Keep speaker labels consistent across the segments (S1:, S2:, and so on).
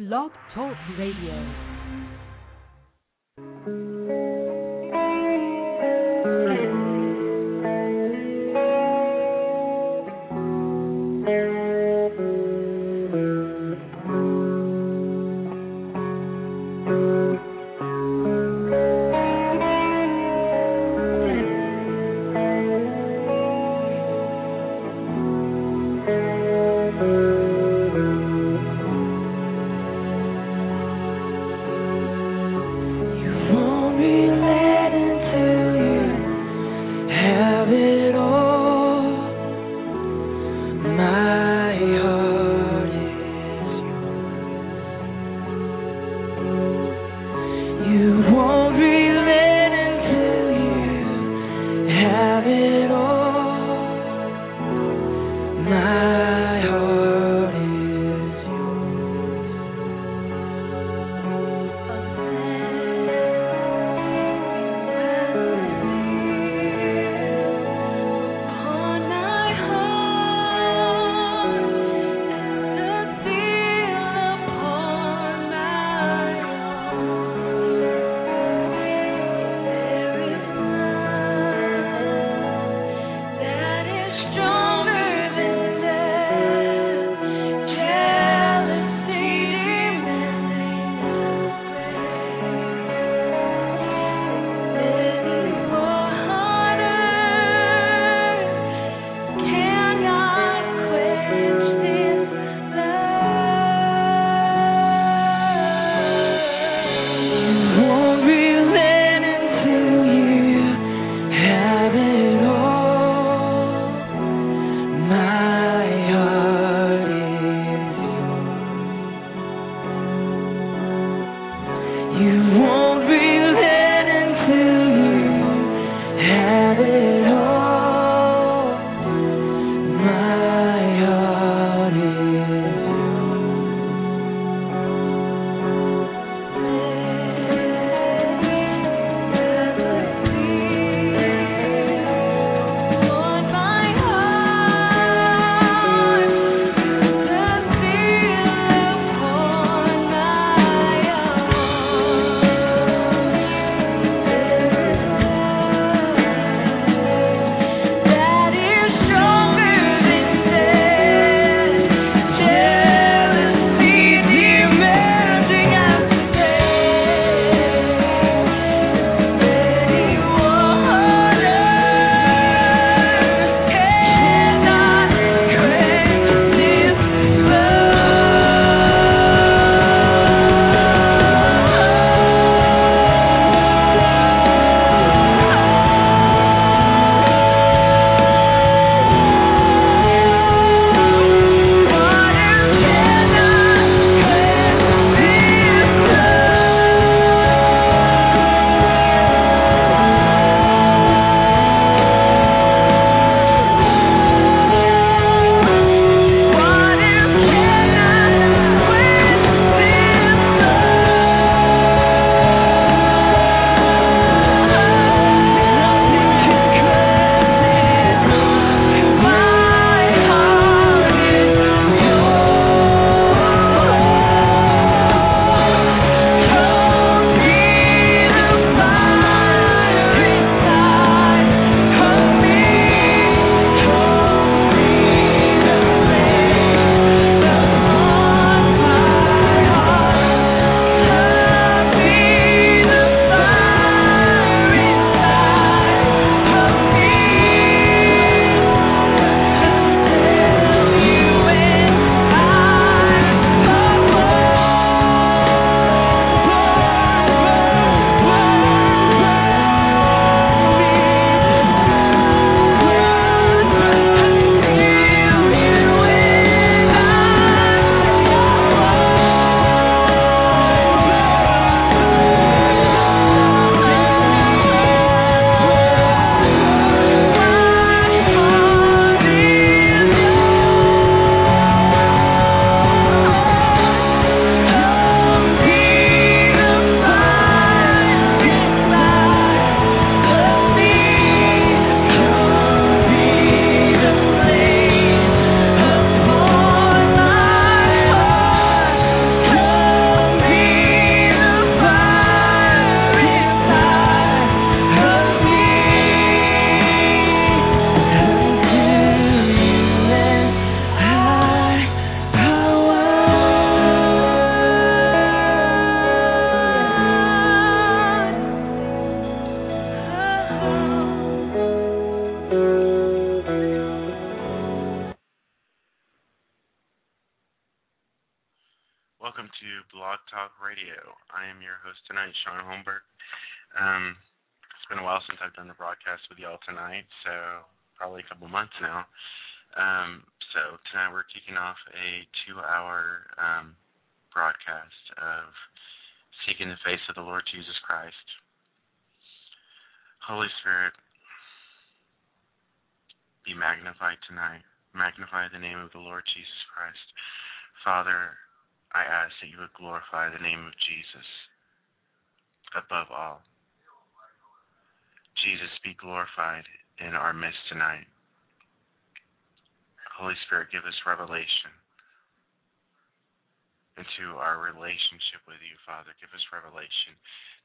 S1: Blog Talk Radio.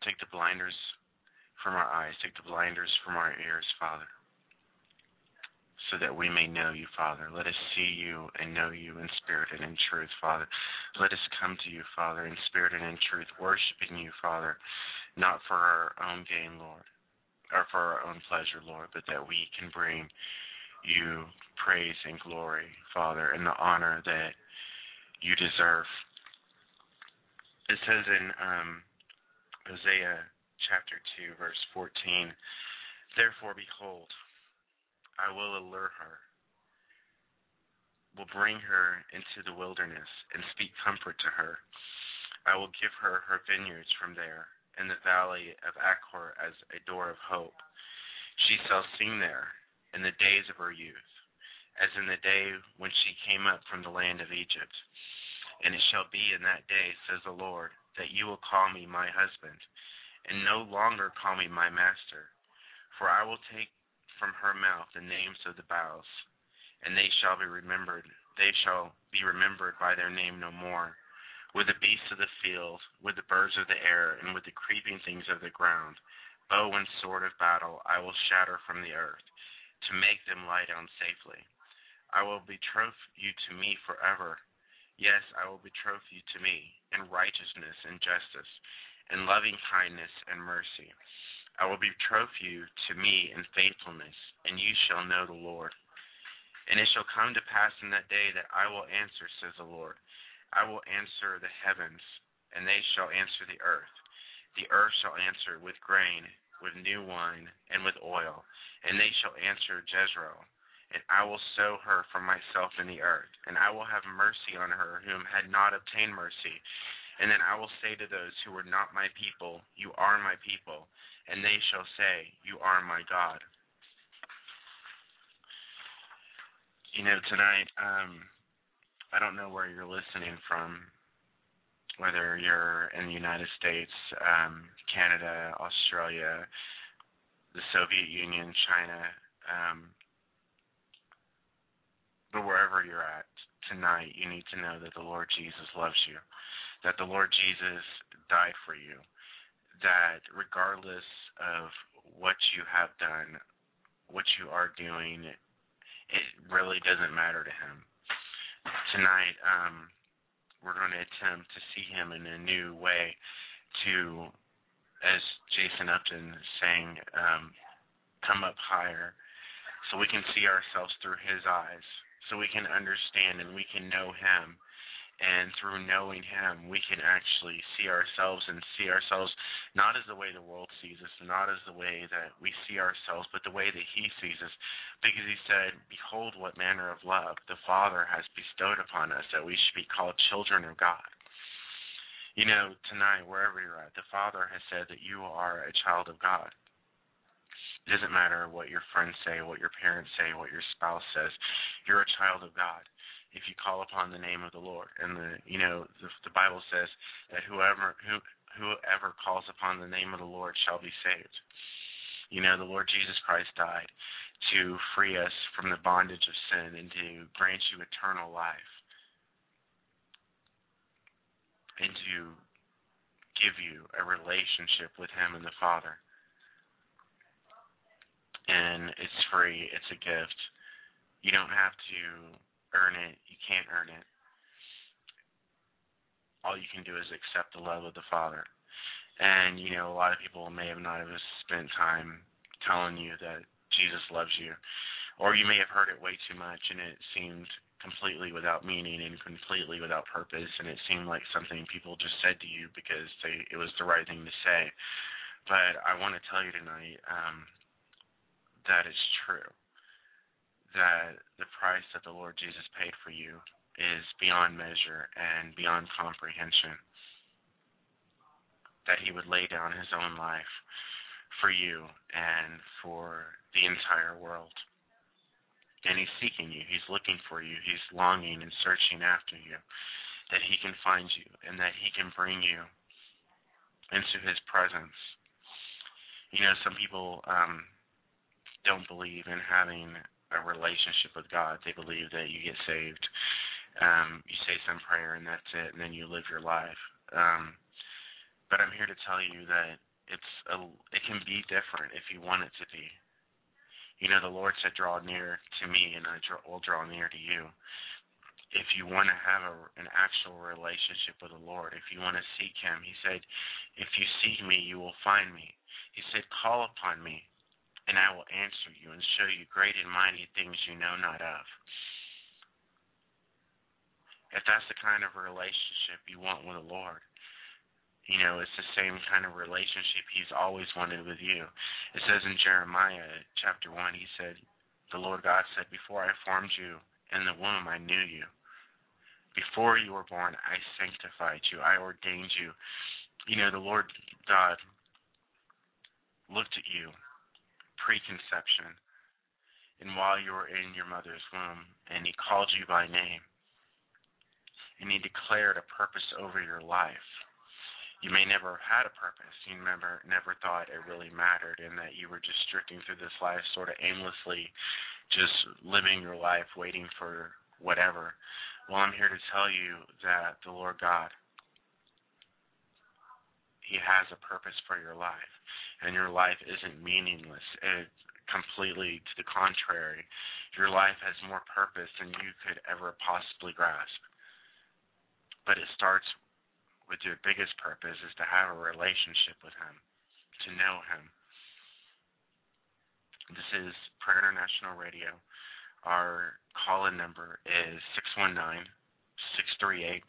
S2: Take the blinders from our eyes, take the blinders from our ears, Father so that we may know you, Father. Let us see you and know you in spirit and in truth, Father. Let us come to you, Father, in spirit and in truth, worshiping you, Father, not for our own gain, Lord, or for our own pleasure, Lord, but that we can bring you praise and glory, Father, and the honor that you deserve. It says in um, Hosea chapter 2, verse 14, Therefore, behold, I will allure her, will bring her into the wilderness and speak comfort to her. I will give her her vineyards from there, and the valley of Achor as a door of hope. She shall sing there in the days of her youth, as in the day when she came up from the land of Egypt. And it shall be in that day, says the Lord, that you will call me my husband, and no longer call me my master. For I will take from her mouth the names of the boughs, and they shall be remembered. They shall be remembered by their name no more. With the beasts of the field, with the birds of the air, and with the creeping things of the ground, bow and sword of battle I will shatter from the earth, to make them lie down safely. I will betroth you to me forever. Yes, I will betroth you to me in righteousness and justice, in loving kindness and mercy. I will betroth you to me in faithfulness, and you shall know the Lord. And it shall come to pass in that day that I will answer, says the Lord. I will answer the heavens, and they shall answer the earth. The earth shall answer with grain, with new wine, and with oil, and they shall answer Jezreel. And I will sow her for myself in the earth, and I will have mercy on her whom had not obtained mercy. And then I will say to those who were not my people, You are my people, and they shall say, You are my God. You know, tonight, um, I don't know where you're listening from, whether you're in the United States, um, Canada, Australia, the Soviet Union, China, um, but wherever you're at tonight, you need to know that the Lord Jesus loves you, that the Lord Jesus died for you, that regardless of what you have done, what you are doing, it really doesn't matter to him. Tonight, um, we're going to attempt to see him in a new way to, as Jason Upton sang, um, come up higher so we can see ourselves through his eyes, so we can understand and we can know him. And through knowing him we can actually see ourselves and see ourselves not as the way the world sees us not as the way that we see ourselves but the way that he sees us. Because he said behold what manner of love the father has bestowed upon us that we should be called children of god. You know tonight wherever you're at the father has said that you are a child of god it doesn't matter what your friends say what your parents say what your spouse says you're a child of god if you call upon the name of the Lord. And the you know the, the Bible says that whoever who whoever calls upon the name of the Lord shall be saved. You know the Lord Jesus Christ died to free us from the bondage of sin and to grant you eternal life and to give you a relationship with him and the Father. And it's free, it's a gift. You don't have to earn it. You can't earn it. All you can do is accept the love of the Father. And, you know, a lot of people may have not have spent time telling you that Jesus loves you. Or you may have heard it way too much and it seemed completely without meaning and completely without purpose and it seemed like something people just said to you because they it was the right thing to say but i want to tell you tonight um that it's true that the price that the lord jesus paid for you is beyond measure and beyond comprehension that he would lay down his own life for you and for the entire world and he's seeking you. He's looking for you. He's longing and searching after you, that he can find you and that he can bring you into his presence. You know, some people um, don't believe in having a relationship with God. They believe that you get saved, um, you say some prayer, and that's it, and then you live your life. Um, but I'm here to tell you that it's a, it can be different if you want it to be you know, the Lord said, "Draw near to me, and I will draw near to you." If you want to have a, an actual relationship with the Lord, if you want to seek Him, He said, "If you seek me, you will find me." He said, "Call upon me, and I will answer you and show you great and mighty things you know not of." If that's the kind of relationship you want with the Lord, you know, it's the same kind of relationship he's always wanted with you. It says in Jeremiah chapter 1, he said, The Lord God said, Before I formed you in the womb, I knew you. Before you were born, I sanctified you. I ordained you. You know, the Lord God looked at you preconception and while you were in your mother's womb, and he called you by name, and he declared a purpose over your life you may never have had a purpose. You never never thought it really mattered, and that you were just drifting through this life sort of aimlessly, just living your life, waiting for whatever. Well, I'm here to tell you that the Lord God, He has a purpose for your life, and your life isn't meaningless. It's completely to the contrary. Your life has more purpose than you could ever possibly grasp. But it starts with your biggest purpose is to have a relationship with Him, to know Him. This is Prayer International Radio. Our call in number is 619 638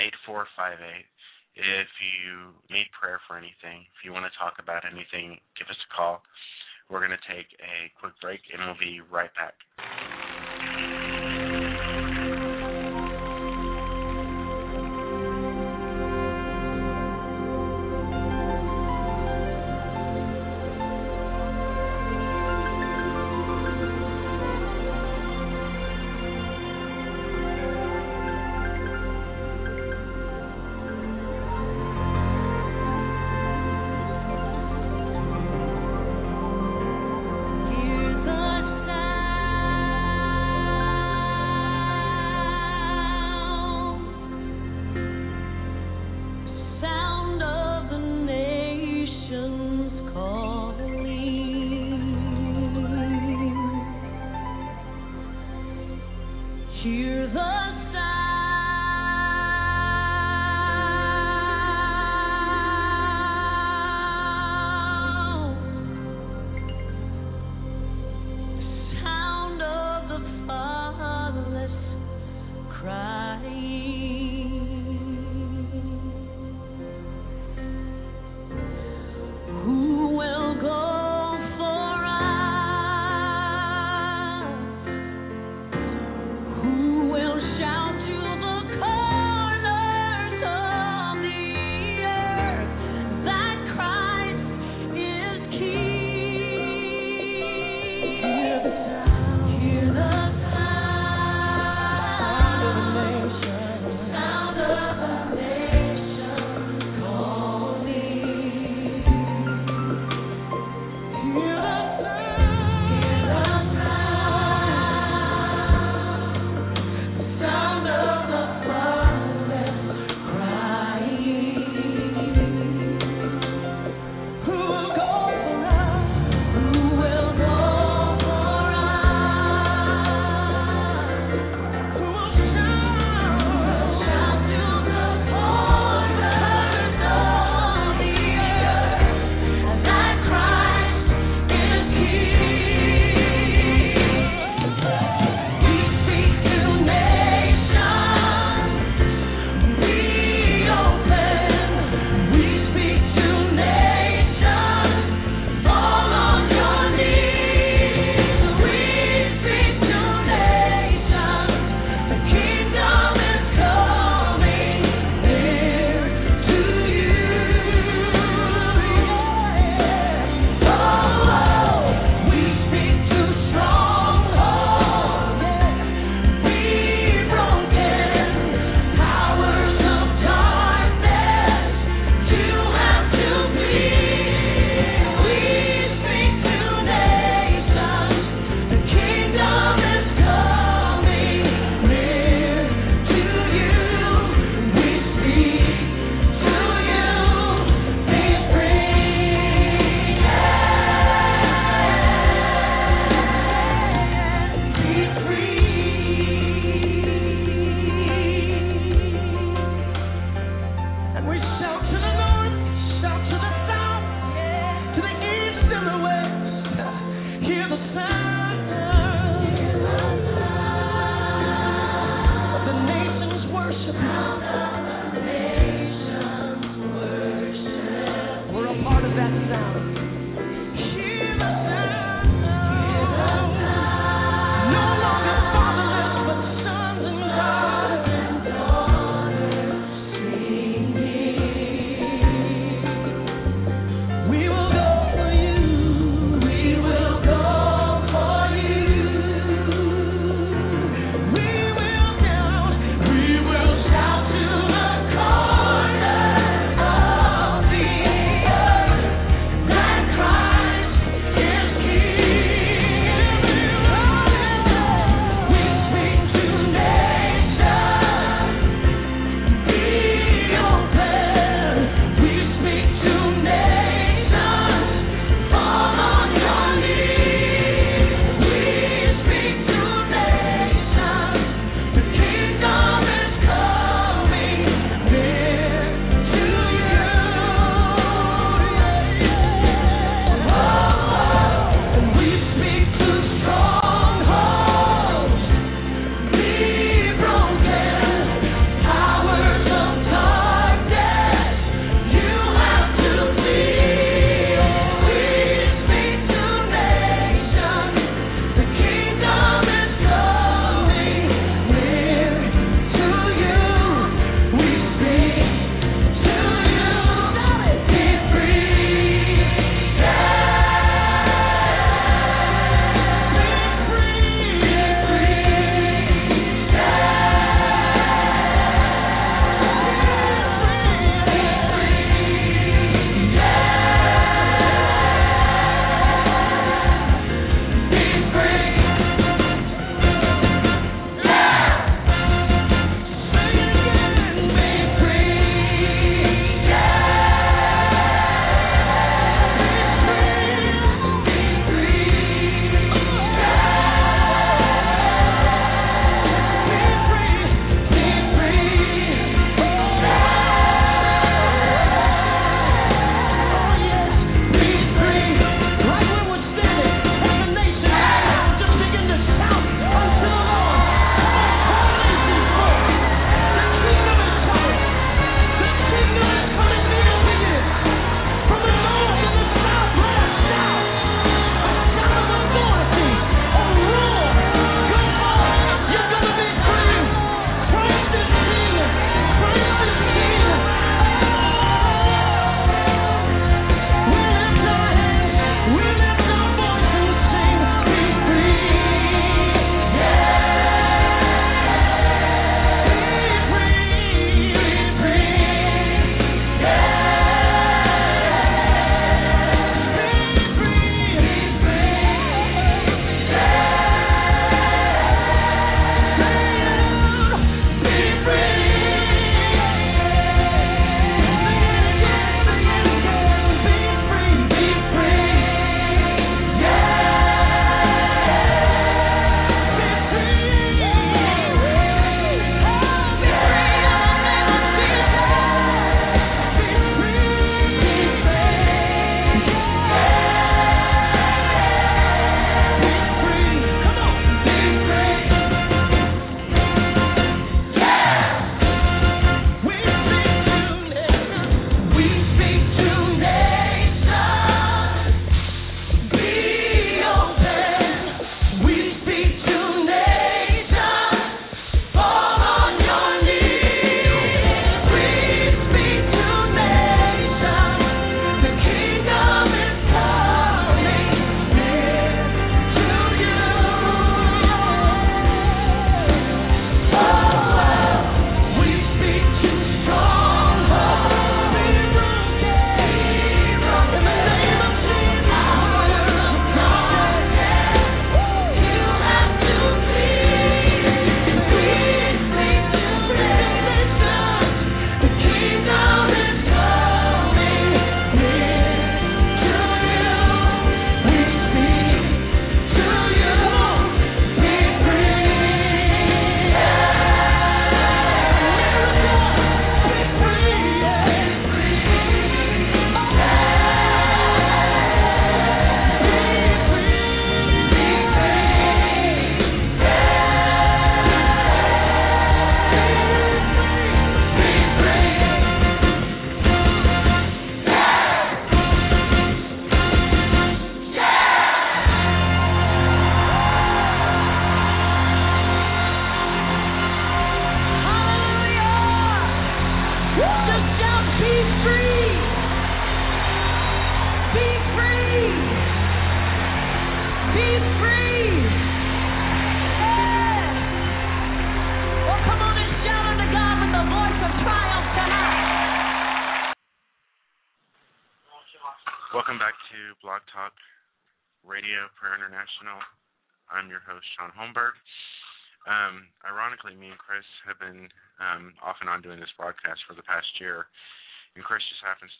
S2: 8458. If you need prayer for anything, if you want to talk about anything, give us a call. We're going to take a quick break and we'll be right back.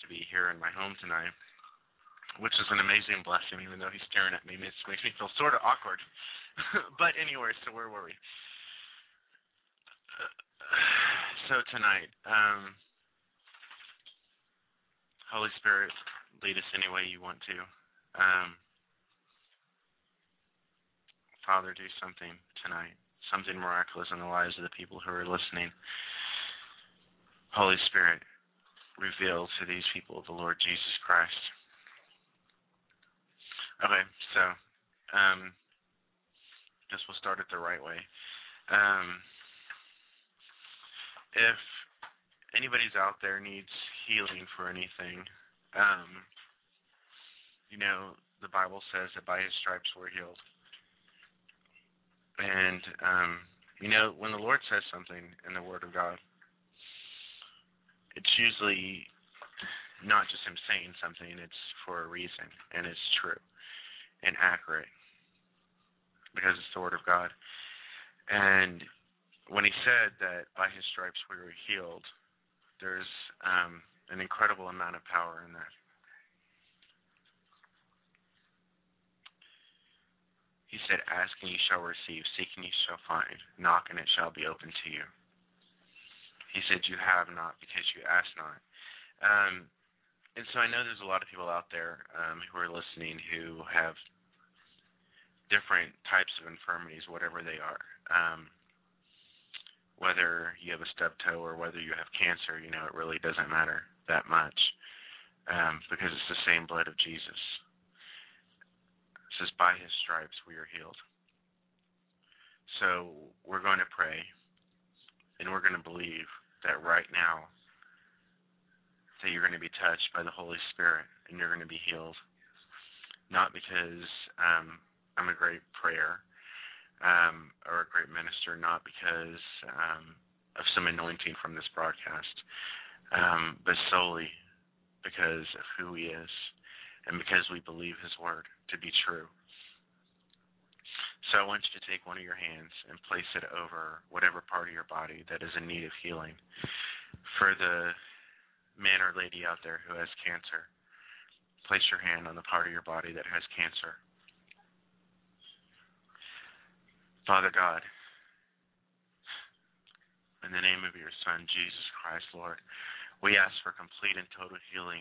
S2: To be here in my home tonight, which is an amazing blessing, even though he's staring at me. It makes me feel sort of awkward. but anyway, so where were we? so tonight, um, Holy Spirit, lead us any way you want to. Um, Father, do something tonight something miraculous in the lives of the people who are listening. Holy Spirit, reveal to these people the Lord Jesus Christ. Okay, so um, guess we'll start it the right way. Um, if anybody's out there needs healing for anything, um, you know, the Bible says that by his stripes we're healed. And um, you know, when the Lord says something in the Word of God, it's usually not just him saying something, it's for a reason and it's true and accurate because it's the Word of God. And when he said that by his stripes we were healed, there's um, an incredible amount of power in that. He said, Ask and you shall receive, seek and you shall find, knock and it shall be open to you. He said, You have not because you ask not. Um, and so I know there's a lot of people out there um, who are listening who have different types of infirmities, whatever they are. Um, whether you have a stub toe or whether you have cancer, you know, it really doesn't matter that much um, because it's the same blood of Jesus It says, By his stripes we are healed. So we're going to pray and we're going to believe that right now that you're going to be touched by the Holy Spirit and you're going to be healed. Not because um, I'm a great prayer um, or a great minister, not because um, of some anointing from this broadcast, um, but solely because of who He is and because we believe His word to be true. So I want you to take one of your hands and place it over whatever part of your body that is in need of healing. For the man or lady out there who has cancer, place your hand on the part of your body that has cancer. Father God, in the name of your Son, Jesus Christ, Lord, we ask for complete and total healing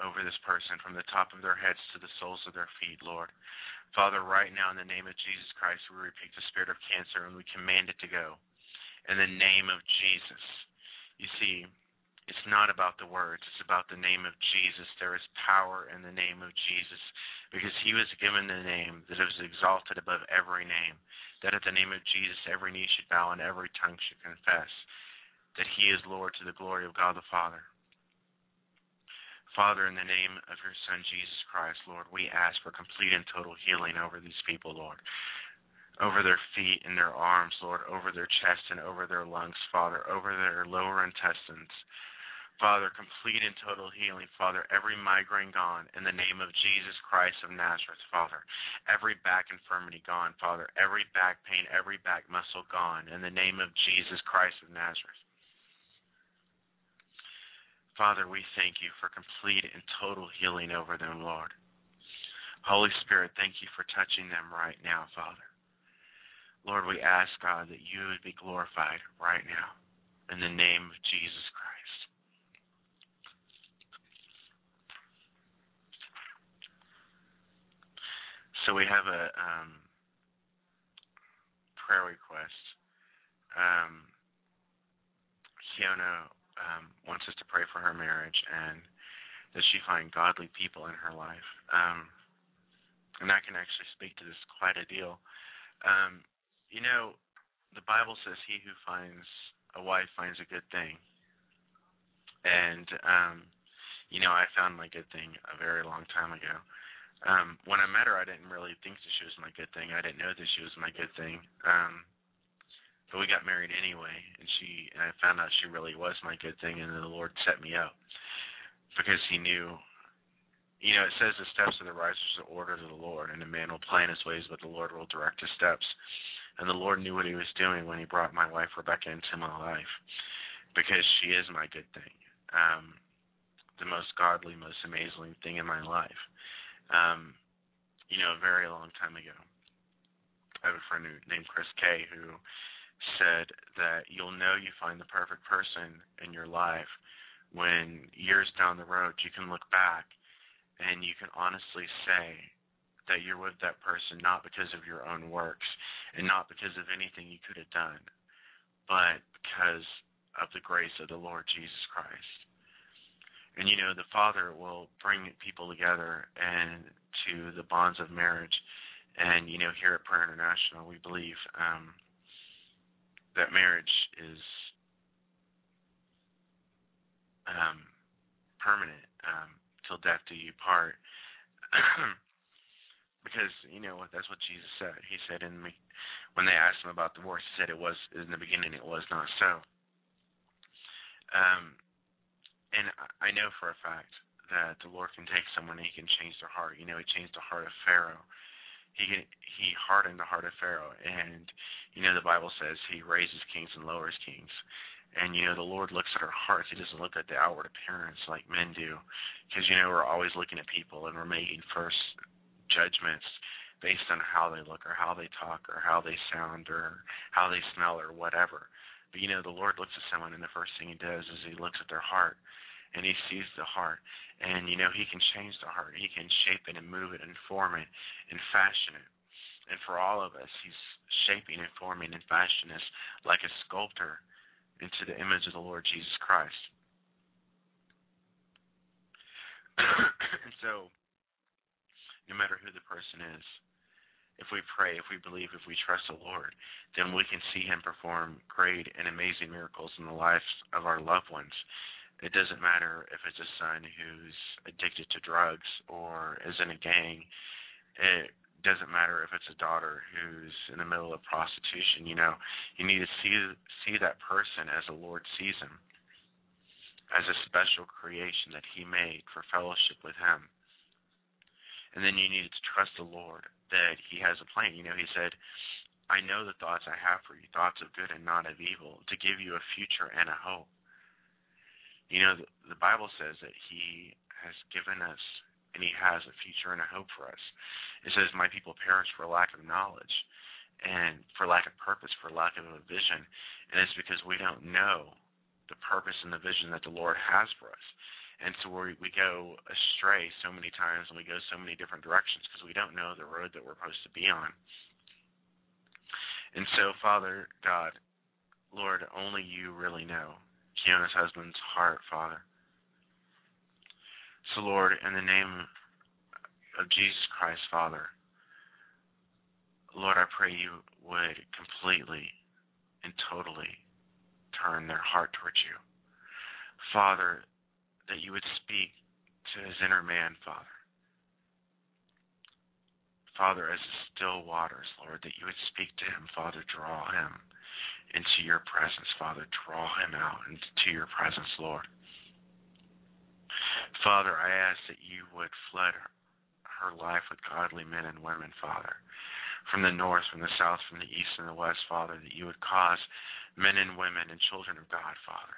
S2: over this person from the top of their heads to the soles of their feet, Lord. Father, right now in the name of Jesus Christ, we rebuke the spirit of cancer and we command it to go. In the name of Jesus. You see, it's not about the words, it's about the name of Jesus. There is power in the name of Jesus because he was given the name that is exalted above every name, that at the name of Jesus every knee should bow and every tongue should confess that he is Lord to the glory of God the Father. Father, in the name of your Son, Jesus Christ, Lord, we ask for complete and total healing over these people, Lord. Over their feet and their arms, Lord, over their chest and over their lungs, Father, over their lower intestines. Father, complete and total healing, Father, every migraine gone in the name of Jesus Christ of Nazareth, Father. Every back infirmity gone, Father. Every back pain, every back muscle gone in the name of Jesus Christ of Nazareth. Father, we thank you for complete and total healing over them, Lord. Holy Spirit, thank you for touching them right now, Father. Lord, we ask, God, that you would be glorified right now in the name of Jesus Christ. So we have a um, prayer request. Um, Kiona um, wants us to pray for her marriage and that she find godly people in her life. Um, and I can actually speak to this quite a deal. Um, you know, the Bible says, "He who finds a wife finds a good thing." And um, you know, I found my good thing a very long time ago. Um, when I met her, I didn't really think that she was my good thing. I didn't know that she was my good thing. Um, but we got married anyway, and she and I found out she really was my good thing, and the Lord set me up because He knew you know, it says the steps of the righteous are ordered of the Lord, and a man will plan his ways, but the Lord will direct his steps. And the Lord knew what he was doing when he brought my wife Rebecca into my life, because she is my good thing, um, the most godly, most amazing thing in my life. Um, you know, a very long time ago, I have a friend who, named Chris K who said that you'll know you find the perfect person in your life when years down the road you can look back and you can honestly say that you're with that person not because of your own works and not because of anything you could have done, but because of the grace of the Lord Jesus Christ. And you know, the Father will bring people together and to the bonds of marriage. And you know, here at Prayer International, we believe um, that marriage is um, permanent. Um, till death do you part. because you know that's what Jesus said. He said in the, when they asked him about divorce, he said it was in the beginning it was not so. Um, and I know for a fact that the Lord can take someone and He can change their heart. You know, He changed the heart of Pharaoh. He He hardened the heart of Pharaoh, and you know the Bible says He raises kings and lowers kings. And you know the Lord looks at our hearts. He doesn't look at the outward appearance like men do, because you know we're always looking at people and we're making first judgments based on how they look or how they talk or how they sound or how they smell or whatever. But you know the Lord looks at someone and the first thing He does is He looks at their heart and He sees the heart. And you know He can change the heart. He can shape it and move it and form it and fashion it. And for all of us, He's shaping and forming and fashioning us like a sculptor into the image of the Lord Jesus Christ. and so, no matter who the person is, if we pray, if we believe, if we trust the Lord, then we can see Him perform great and amazing miracles in the lives of our loved ones. It doesn't matter if it's a son who's addicted to drugs or is in a gang. It doesn't matter if it's a daughter who's in the middle of prostitution. You know, you need to see see that person as the Lord sees him, as a special creation that He made for fellowship with Him. And then you need to trust the Lord that He has a plan. You know, He said, "I know the thoughts I have for you, thoughts of good and not of evil, to give you a future and a hope." You know, the, Bible says that He has given us and He has a future and a hope for us. It says, My people perish for lack of knowledge and for lack of purpose, for lack of a vision. And it's because we don't know the purpose and the vision that the Lord has for us. And so we, we go astray so many times and we go so many different directions because we don't know the road that we're supposed to be on. And so, Father God, Lord, only you really know Kiona's husband's heart, Father. So, Lord, in the name of Jesus Christ, Father, Lord, I pray you would completely and totally turn their heart towards you. Father, that you would speak to his inner man, Father. Father, as the still waters, Lord, that you would speak to him, Father, draw him into your presence, Father, draw him out into your presence, Lord. Father, I ask that you would flood her, her life with godly men and women, Father, from the north, from the south, from the east, and the west, Father, that you would cause men and women and children of God, Father,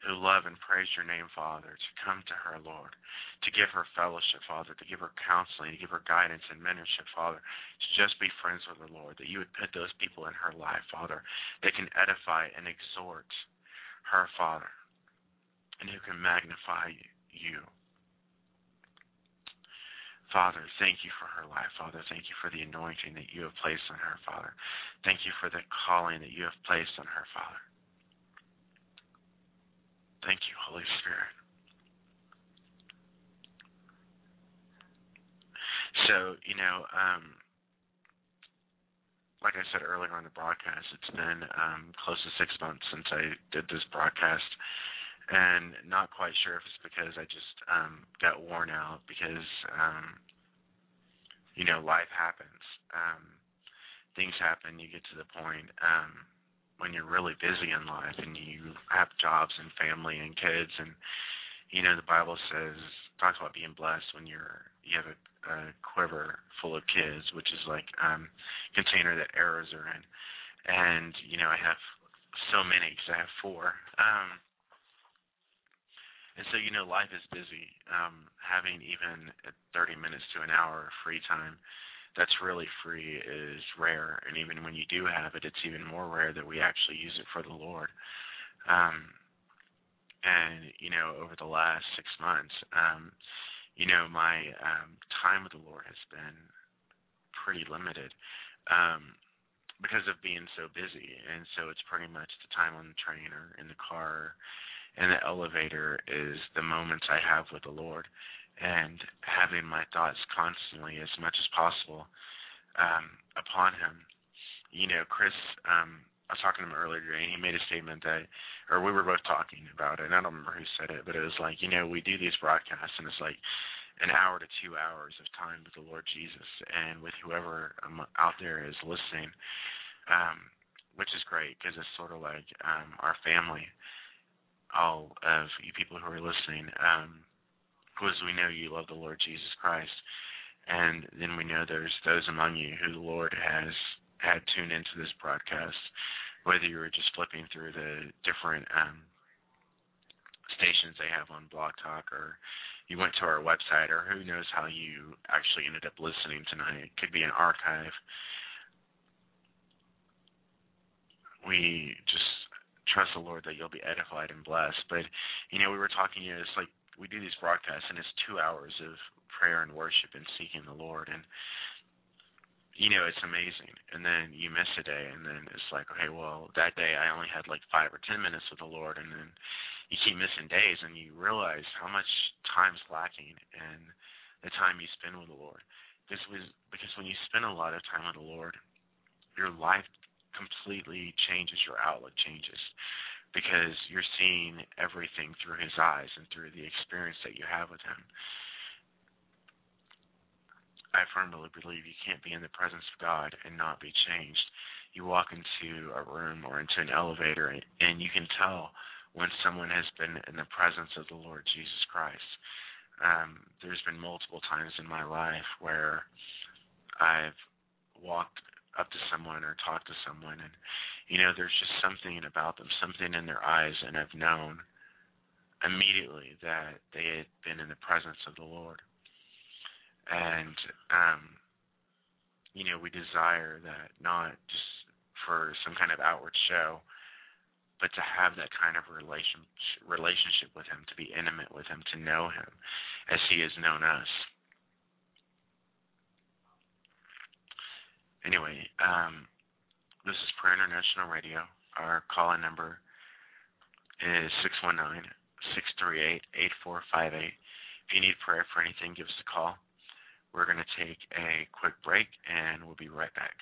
S2: who love and praise your name, Father, to come to her, Lord, to give her fellowship, Father, to give her counseling, to give her guidance and mentorship, Father, to just be friends with the Lord, that you would put those people in her life, Father, that can edify and exhort her, Father, and who can magnify you. Father, thank you for her life, Father. Thank you for the anointing that you have placed on her, Father. Thank you for the calling that you have placed on her, Father. Thank you, Holy Spirit. So, you know, um, like I said earlier on the broadcast, it's been um, close to six months since I did this broadcast, and not quite sure if it's because I just um, got worn out because, um, you know, life happens. Um, things happen. You get to the point. Um, when you're really busy in life and you have jobs and family and kids and you know the bible says talks about being blessed when you're you have a, a quiver full of kids, which is like um container that arrows are in, and you know I have so many because I have four. Um, and so you know life is busy. Um, having even 30 minutes to an hour of free time that's really free is rare, and even when you do have it, it's even more rare that we actually use it for the Lord. Um, and you know over the last six months um you know my um time with the lord has been pretty limited um because of being so busy and so it's pretty much the time on the train or in the car and the elevator is the moments i have with the lord and having my thoughts constantly as much as possible um upon him. You know chris um I was talking to him earlier, today, and he made a statement that, or we were both talking about it, and I don't remember who said it, but it was like, you know, we do these broadcasts, and it's like an hour to two hours of time with the Lord Jesus and with whoever um, out there is listening, um, which is great because it's sort of like um, our family, all of you people who are listening, um, because we know you love the Lord Jesus Christ, and then we know there's those among you who the Lord has had tuned into this broadcast whether you were just flipping through the different um, stations they have on Blog Talk, or you went to our website, or who knows how you actually ended up listening tonight. It could be an archive. We just trust the Lord that you'll be edified and blessed. But you know, we were talking. You know, it's like we do these broadcasts, and it's two hours of prayer and worship and seeking the Lord, and you know it's amazing. And then you miss a day and then it's like okay well that day i only had like five or ten minutes with the lord and then you keep missing days and you realize how much time's lacking in the time you spend with the lord. This was because when you spend a lot of time with the lord your life completely changes your outlook changes because you're seeing everything through his eyes and through the experience that you have with him I firmly believe you can't be in the presence of God and not be changed. You walk into a room or into an elevator, and, and you can tell when someone has been in the presence of the Lord Jesus Christ. Um, there's been multiple times in my life where I've walked up to someone or talked to someone, and you know, there's just something about them, something in their eyes, and I've known immediately that they had been in the presence of the Lord and um, you know we desire that not just for some kind of outward show, but to have that kind of relation relationship with Him, to be intimate with Him, to know Him as He has known us. Anyway, um, this is Prayer International Radio. Our call-in number is six one nine six three eight eight four five eight. If you need prayer for anything, give us a call. We're going to take a quick break and we'll be right back.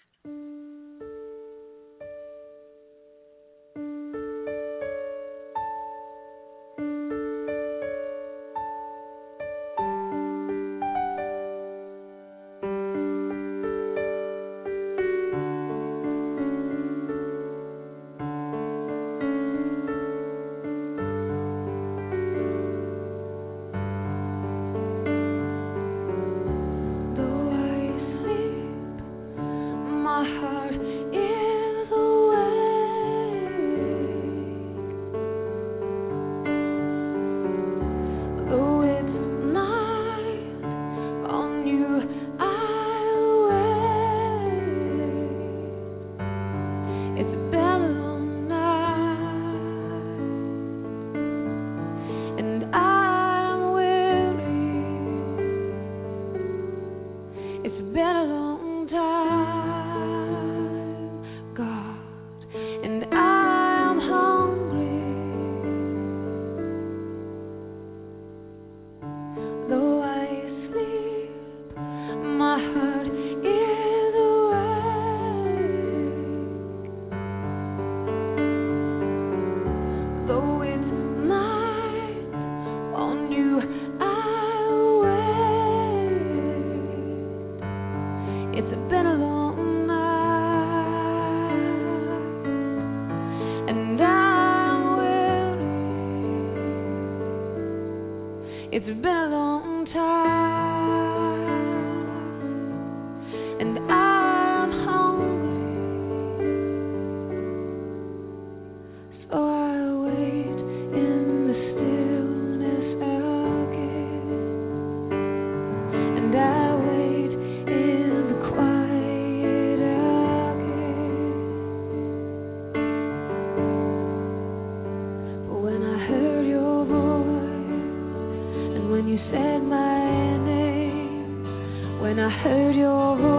S3: I heard your voice,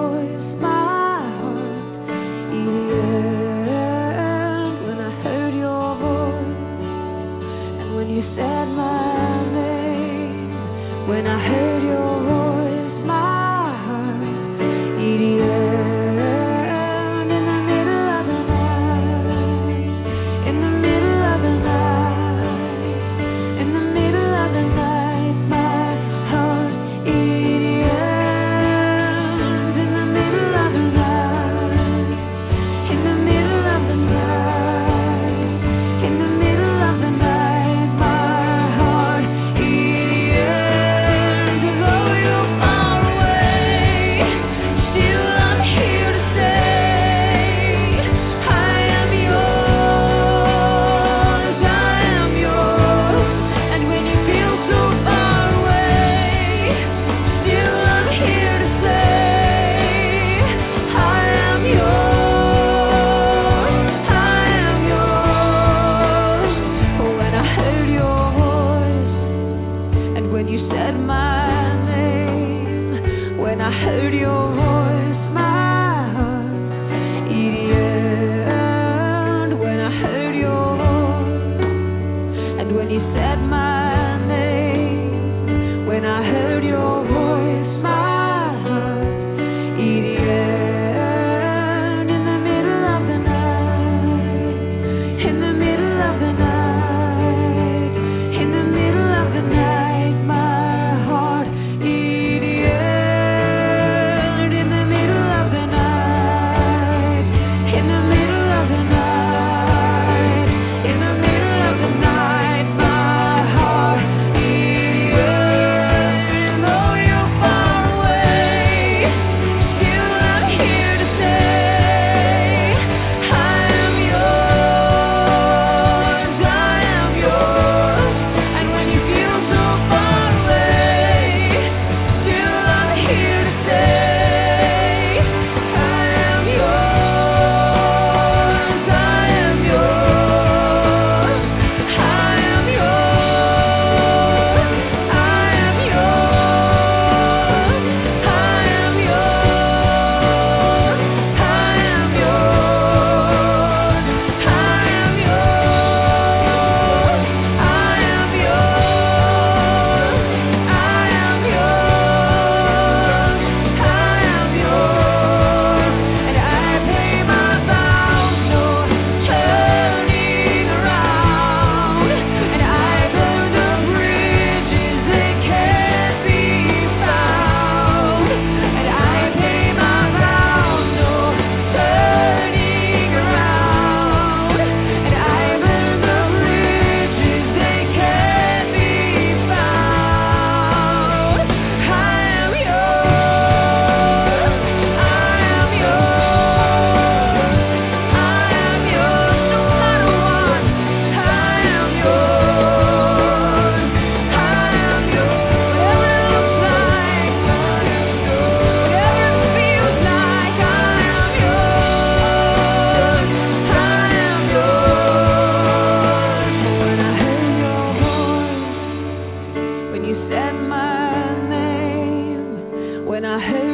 S2: Hey.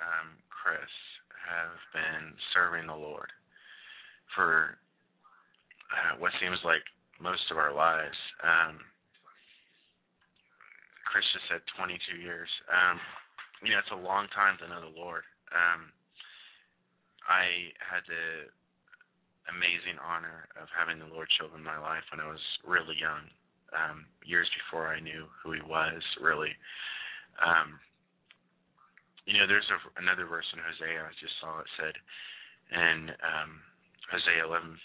S2: Um, Chris have been serving the Lord for uh, what seems like most of our lives. Um, Chris just said 22 years. Um, you know, it's a long time to know the Lord. Um, I had the amazing honor of having the Lord show up in my life when I was really young, um, years before I knew who He was. Really, um, you know, there's a, another verse in Hosea I just saw it said in um, Hosea 11:7.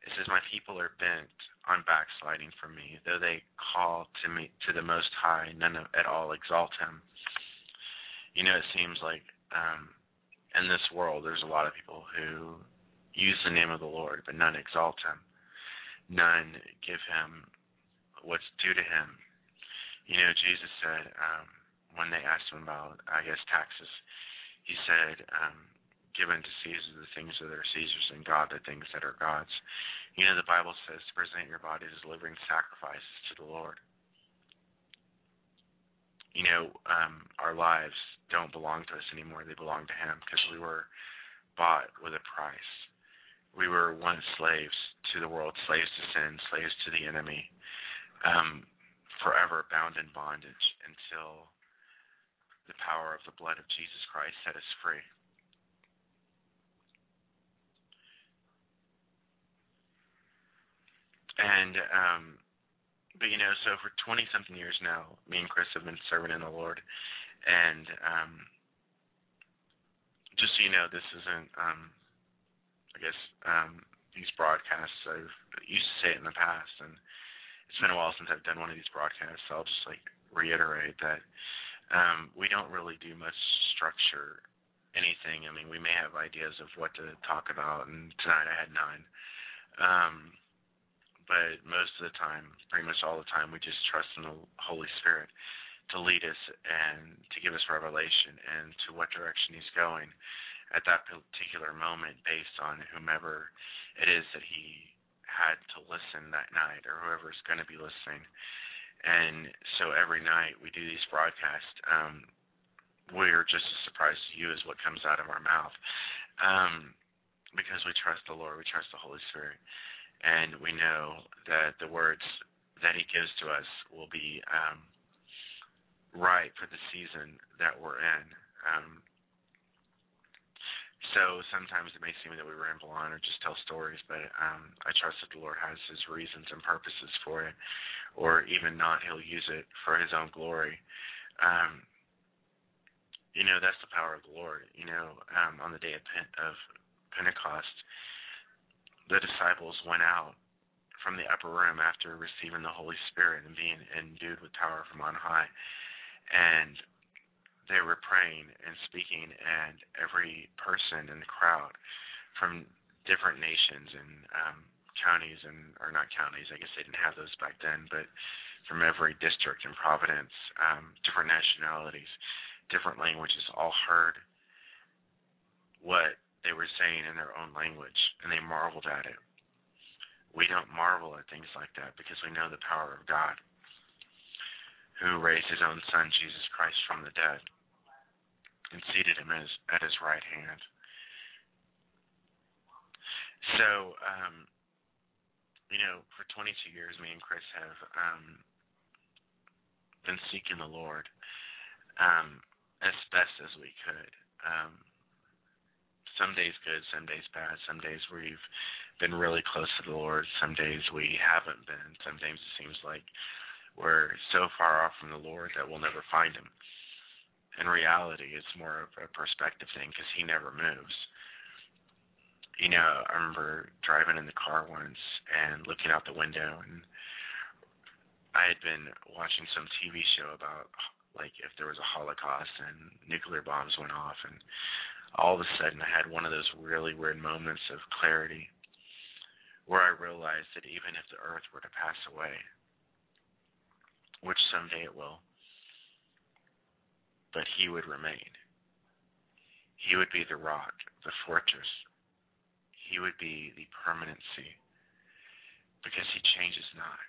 S2: It says, "My people are bent on backsliding from me, though they call to me to the Most High, none of, at all exalt Him." You know, it seems like um, in this world there's a lot of people who use the name of the Lord, but none exalt Him. None give Him what's due to Him. You know, Jesus said. Um, when they asked him about, I guess, taxes, he said, um, "Given to Caesar the things that are Caesar's, and God the things that are God's." You know, the Bible says to present your bodies as living sacrifices to the Lord. You know, um, our lives don't belong to us anymore; they belong to Him because we were bought with a price. We were once slaves to the world, slaves to sin, slaves to the enemy, um, forever bound in bondage until the power of the blood of Jesus Christ set us free. And um but you know, so for twenty something years now, me and Chris have been serving in the Lord and um just so you know, this isn't um I guess um these broadcasts I've used to say it in the past and it's been a while since I've done one of these broadcasts, so I'll just like reiterate that um, we don't really do much structure anything. I mean, we may have ideas of what to talk about, and tonight I had nine. Um, but most of the time, pretty much all the time, we just trust in the Holy Spirit to lead us and to give us revelation and to what direction He's going at that particular moment based on whomever it is that He had to listen that night or whoever is going to be listening. And so every night we do these broadcasts. Um, we're just as surprised as you as what comes out of our mouth, um, because we trust the Lord, we trust the Holy Spirit, and we know that the words that He gives to us will be um, right for the season that we're in. Um, so sometimes it may seem that we ramble on or just tell stories, but um, I trust that the Lord has His reasons and purposes for it, or even not, He'll use it for His own glory. Um, you know, that's the power of the Lord. You know, um, on the day of, of Pentecost, the disciples went out from the upper room after receiving the Holy Spirit and being endued with power from on high, and they were praying and speaking, and every person in the crowd from different nations and um, counties and or not counties, I guess they didn't have those back then, but from every district in providence, um, different nationalities, different languages, all heard what they were saying in their own language, and they marveled at it. We don't marvel at things like that because we know the power of God, who raised his own son, Jesus Christ, from the dead and seated him as, at his right hand. So, um, you know, for 22 years, me and Chris have um, been seeking the Lord um, as best as we could. Um, some days good, some days bad. Some days we've been really close to the Lord. Some days we haven't been. Some days it seems like we're so far off from the Lord that we'll never find Him in reality, it's more of a perspective thing because he never moves. You know, I remember driving in the car once and looking out the window, and I had been watching some TV show about like if there was a Holocaust and nuclear bombs went off, and all of a sudden I had one of those really weird moments of clarity where I realized that even if the earth were to pass away, which someday it will, but he would remain. He would be the rock, the fortress. He would be the permanency because he changes not.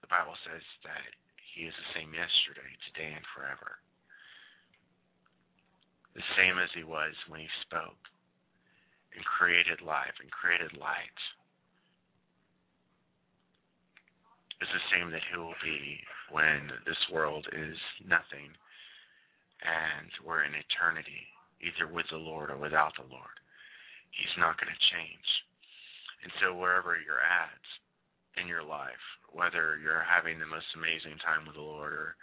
S2: The Bible says that he is the same yesterday, today, and forever the same as he was when he spoke and created life and created light is the same that he will be when this world is nothing and we're in eternity, either with the Lord or without the Lord. He's not going to change. And so, wherever you're at in your life, whether you're having the most amazing time with the Lord or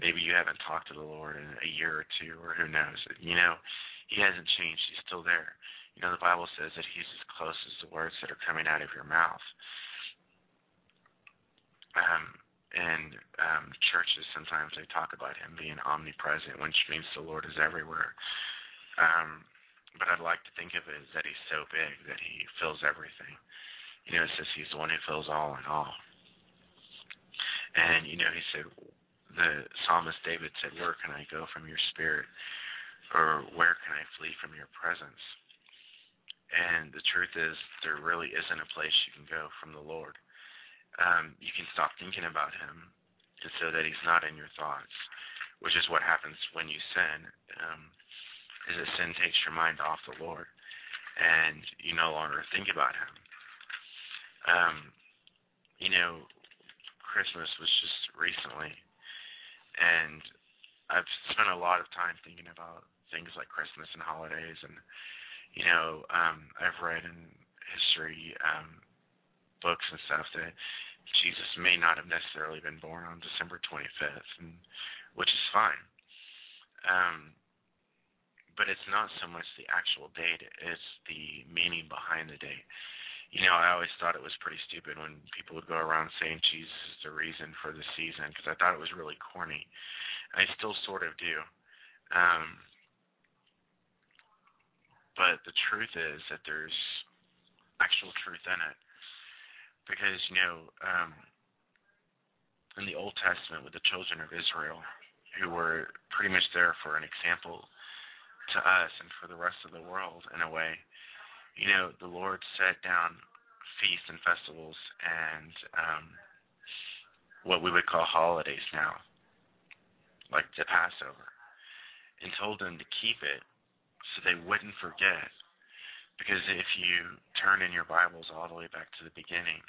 S2: maybe you haven't talked to the Lord in a year or two, or who knows. You know, He hasn't changed. He's still there. You know, the Bible says that He's as close as the words that are coming out of your mouth. Um, and um, churches sometimes they talk about Him being omnipresent, which means the Lord is everywhere. Um, but I'd like to think of it as that He's so big that He fills everything. You know, it says He's the one who fills all in all. And you know, He said, the psalmist David said, Where can I go from your spirit? Or where can I flee from your presence? And the truth is, there really isn't a place you can go from the Lord. Um, you can stop thinking about Him, and so that He's not in your thoughts, which is what happens when you sin. Um, is that sin takes your mind off the Lord, and you no longer think about Him. Um, you know, Christmas was just recently, and I've spent a lot of time thinking about things like Christmas and holidays, and you know, um, I've read in history um, books and stuff that Jesus may not have necessarily been born on December 25th, and which is fine. Um, but it's not so much the actual date; it's the meaning behind the date you know, I always thought it was pretty stupid when people would go around saying Jesus is the reason for the season because I thought it was really corny. I still sort of do. Um, but the truth is that there's actual truth in it. Because, you know, um, in the Old Testament with the children of Israel, who were pretty much there for an example to us and for the rest of the world in a way, you know, the Lord set down feasts and festivals and um, what we would call holidays now, like the Passover, and told them to keep it so they wouldn't forget. Because if you turn in your Bibles all the way back to the beginning,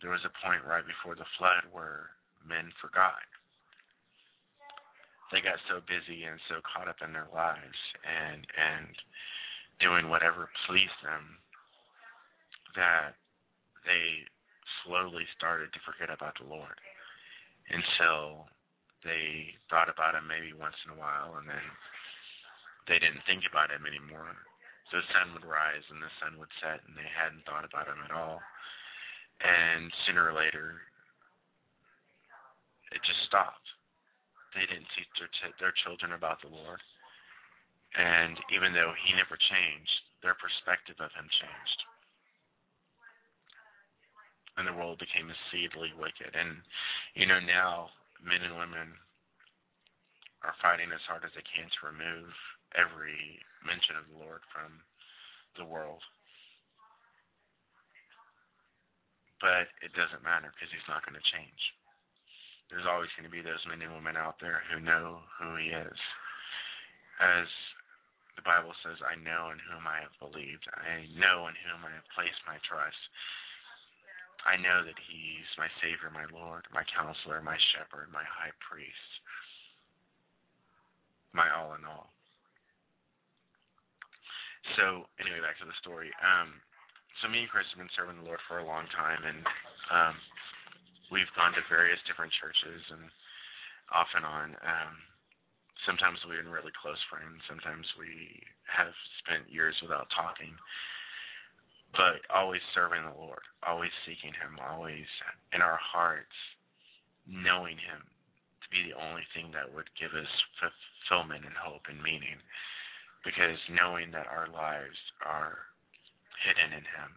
S2: there was a point right before the flood where men forgot. They got so busy and so caught up in their lives and and doing whatever pleased them that they slowly started to forget about the Lord until they thought about him maybe once in a while and then they didn't think about him anymore. The sun would rise and the sun would set and they hadn't thought about him at all. And sooner or later, it just stopped. They didn't teach their, t- their children about the Lord. And even though he never changed, their perspective of him changed. And the world became exceedingly wicked. And, you know, now men and women are fighting as hard as they can to remove every mention of the Lord from the world. But it doesn't matter because he's not going to change. There's always going to be those men and women out there who know who he is. As the Bible says, I know in whom I have believed. I know in whom I have placed my trust. I know that He's my Savior, my Lord, my Counselor, my Shepherd, my High Priest, my all in all. So, anyway, back to the story. Um, so, me and Chris have been serving the Lord for a long time, and um, we've gone to various different churches and off and on. Um, sometimes we've been really close friends. Sometimes we have spent years without talking. But always serving the Lord, always seeking Him, always in our hearts knowing Him to be the only thing that would give us fulfillment and hope and meaning. Because knowing that our lives are hidden in Him,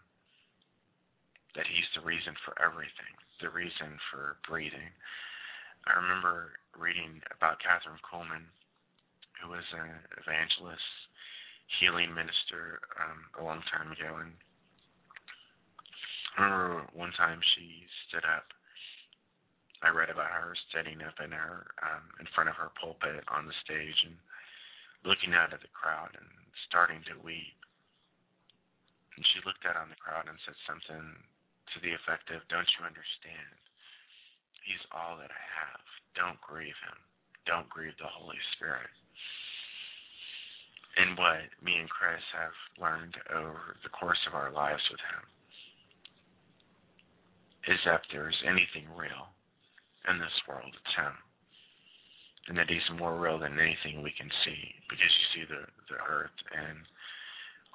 S2: that He's the reason for everything, the reason for breathing. I remember reading about Kathryn Kuhlman, who was an evangelist, healing minister um, a long time ago, and I remember one time she stood up. I read about her standing up in her um, in front of her pulpit on the stage and looking out at the crowd and starting to weep. And she looked out on the crowd and said something to the effect of, Don't you understand? He's all that I have. Don't grieve him. Don't grieve the Holy Spirit. And what me and Chris have learned over the course of our lives with him is that there is anything real in this world, it's him and that he's more real than anything we can see because you see the the earth and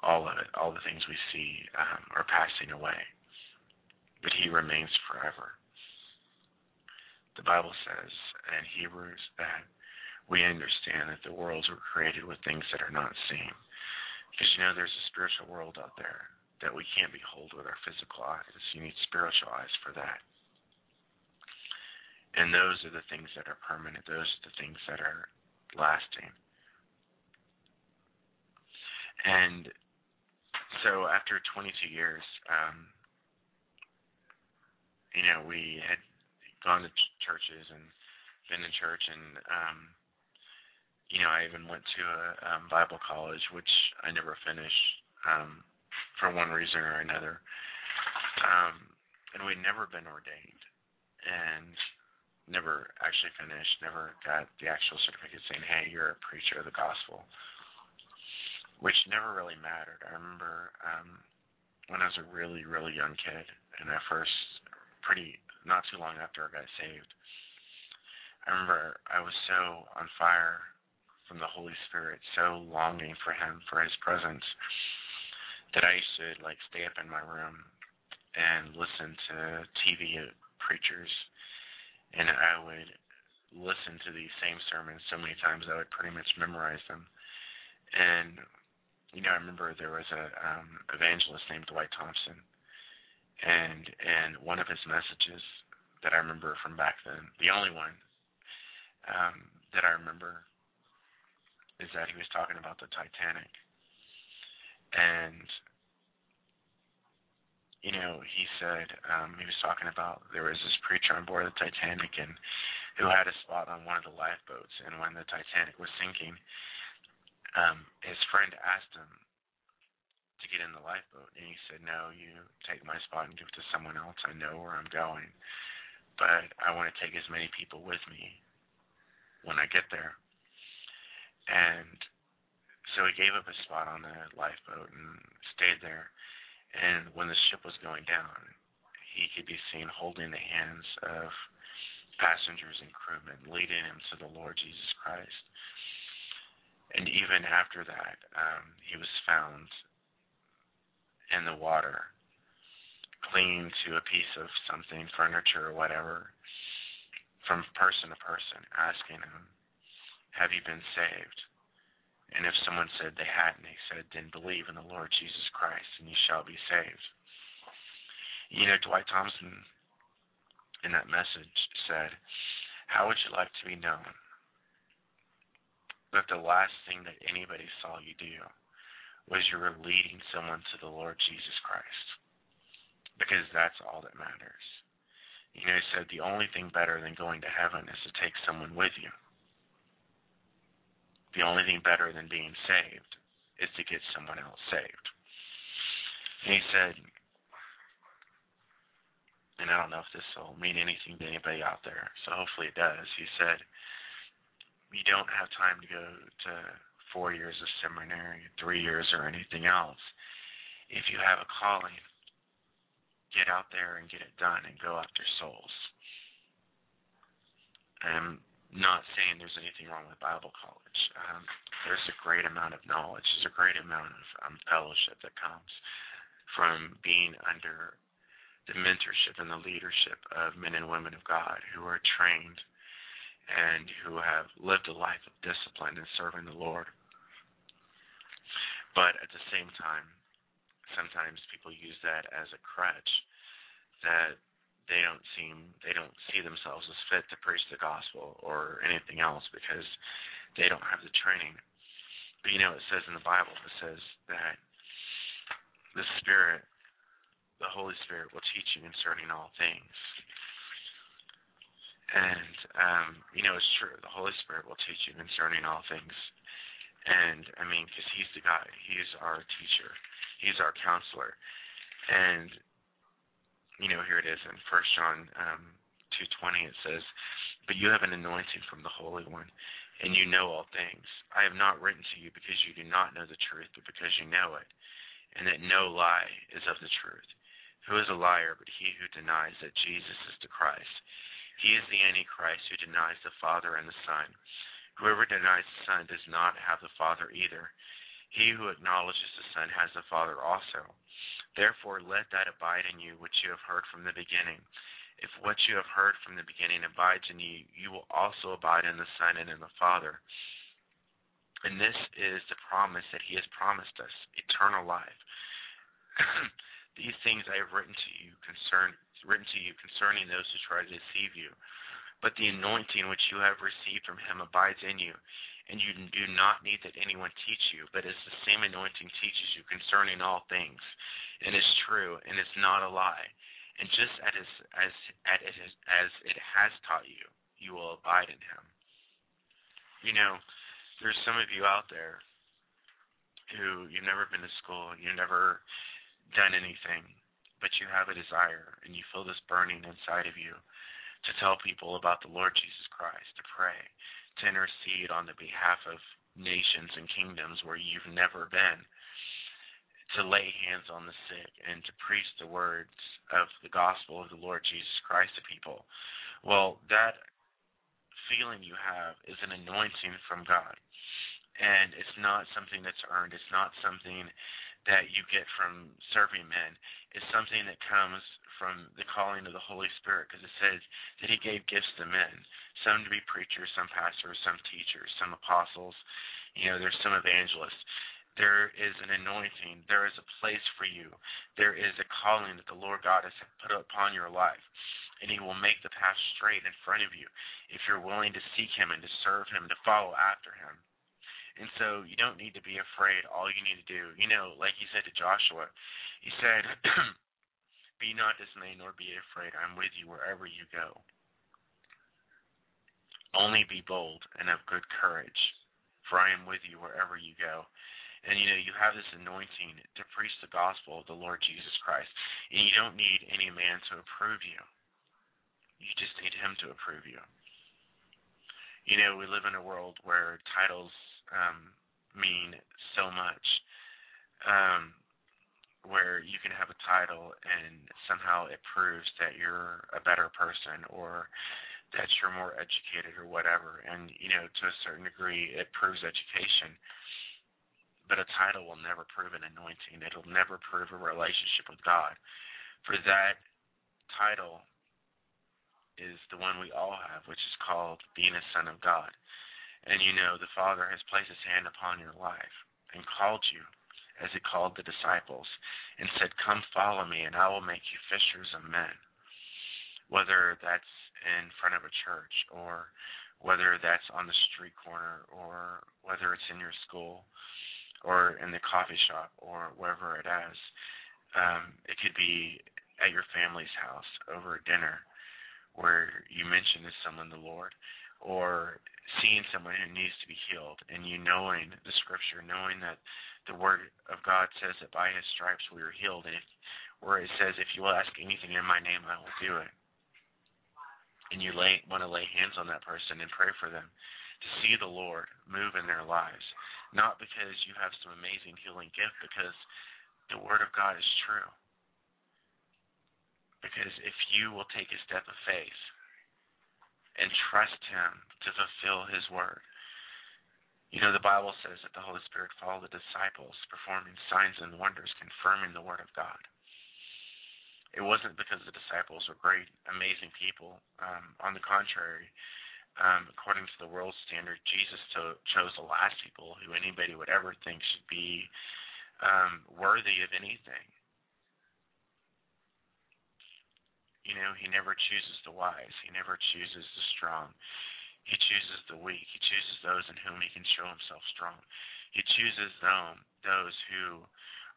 S2: all of it all the things we see um, are passing away. But he remains forever. The bible says in hebrews that we understand that the worlds were created with things that are not seen. Because you know there's a spiritual world out there that we can't behold with our physical eyes. You need spiritual eyes for that and those are the things that are permanent. Those are the things that are lasting. And so after 22 years, um, you know, we had gone to ch- churches and been in church, and um, you know, I even went to a um, Bible college, which I never finished um, for one reason or another. Um, and we'd never been ordained, and never actually finished, never got the actual certificate saying, hey, you're a preacher of the gospel, which never really mattered. I remember um, when I was a really, really young kid, and I first, pretty, not too long after I got saved, I remember I was so on fire from the Holy Spirit, so longing for Him, for His presence, that I used to like stay up in my room and listen to TV preachers and I would listen to these same sermons so many times I would pretty much memorize them. And you know, I remember there was a um, evangelist named Dwight Thompson, and and one of his messages that I remember from back then, the only one um, that I remember, is that he was talking about the Titanic, and you know, he said um, he was talking about there was this preacher on board the Titanic and who had a spot on one of the lifeboats, and when the Titanic was sinking, um, his friend asked him to get in the lifeboat, and he said, "No, you take my spot and give it to someone else. I know where I'm going, but I want to take as many people with me when I get there." And so he gave up his spot on the lifeboat and stayed there and when the ship was going down, he could be seen holding the hands of passengers and crewmen, leading them to the Lord Jesus Christ. And even after that, um, he was found in the water, clinging to a piece of something, furniture or whatever, from person to person, asking him, Have you been saved? And if someone said they hadn't, he said, then believe in the Lord Jesus Christ and you shall be saved. You know, Dwight Thompson in that message said, How would you like to be known? That the last thing that anybody saw you do was you were leading someone to the Lord Jesus Christ. Because that's all that matters. You know, he said the only thing better than going to heaven is to take someone with you the only thing better than being saved is to get someone else saved. And he said, and I don't know if this will mean anything to anybody out there, so hopefully it does. He said, You don't have time to go to four years of seminary, three years, or anything else. If you have a calling, get out there and get it done and go after souls. And not saying there's anything wrong with Bible college. Um, there's a great amount of knowledge. There's a great amount of um, fellowship that comes from being under the mentorship and the leadership of men and women of God who are trained and who have lived a life of discipline and serving the Lord. But at the same time, sometimes people use that as a crutch that they don't seem they don't see themselves as fit to preach the gospel or anything else because they don't have the training. But you know, it says in the Bible, it says that the Spirit, the Holy Spirit, will teach you concerning all things. And um, you know, it's true. The Holy Spirit will teach you concerning all things. And I mean, because He's the guide. He's our teacher. He's our counselor. And you know, here it is in First John um, two twenty. It says, "But you have an anointing from the Holy One, and you know all things. I have not written to you because you do not know the truth, but because you know it, and that no lie is of the truth. Who is a liar but he who denies that Jesus is the Christ? He is the Antichrist who denies the Father and the Son. Whoever denies the Son does not have the Father either. He who acknowledges the Son has the Father also." Therefore, let that abide in you which you have heard from the beginning. If what you have heard from the beginning abides in you, you will also abide in the Son and in the Father. And this is the promise that He has promised us eternal life. These things I have written to you concern written to you concerning those who try to deceive you. But the anointing which you have received from him abides in you, and you do not need that anyone teach you, but as the same anointing teaches you concerning all things, and is true and it's not a lie. And just as as it, as it has taught you, you will abide in him. You know, there's some of you out there who you've never been to school, you've never done anything, but you have a desire and you feel this burning inside of you to tell people about the Lord Jesus Christ, to pray, to intercede on the behalf of nations and kingdoms where you've never been to lay hands on the sick and to preach the words of the gospel of the Lord Jesus Christ to people. Well, that feeling you have is an anointing from God. And it's not something that's earned. It's not something that you get from serving men. It's something that comes from the calling of the Holy Spirit because it says that He gave gifts to men, some to be preachers, some pastors, some teachers, some apostles. You know, there's some evangelists. There is an anointing. There is a place for you. There is a calling that the Lord God has put upon your life. And He will make the path straight in front of you if you're willing to seek Him and to serve Him, to follow after Him. And so you don't need to be afraid. All you need to do, you know, like He said to Joshua, He said, Be not dismayed nor be afraid. I'm with you wherever you go. Only be bold and of good courage, for I am with you wherever you go. And you know, you have this anointing to preach the gospel of the Lord Jesus Christ. And you don't need any man to approve you. You just need him to approve you. You know, we live in a world where titles um, mean so much. Um, where you can have a title and somehow it proves that you're a better person or that you're more educated or whatever. And, you know, to a certain degree, it proves education but a title will never prove an anointing. It'll never prove a relationship with God. For that title is the one we all have, which is called being a son of God. And you know, the Father has placed his hand upon your life and called you as he called the disciples and said, Come follow me, and I will make you fishers of men. Whether that's in front of a church, or whether that's on the street corner, or whether it's in your school, or in the coffee shop or wherever it is. Um, it could be at your family's house over dinner where you mention to someone the Lord or seeing someone who needs to be healed and you knowing the scripture, knowing that the word of God says that by his stripes we are healed and if where it says if you will ask anything in my name I will do it. And you lay want to lay hands on that person and pray for them to see the Lord move in their lives not because you have some amazing healing gift, because the Word of God is true. Because if you will take a step of faith and trust Him to fulfill His Word, you know, the Bible says that the Holy Spirit followed the disciples, performing signs and wonders, confirming the Word of God. It wasn't because the disciples were great, amazing people. Um, on the contrary, um, according to the world standard, Jesus to, chose the last people who anybody would ever think should be um, worthy of anything. You know, he never chooses the wise. He never chooses the strong. He chooses the weak. He chooses those in whom he can show himself strong. He chooses them, those who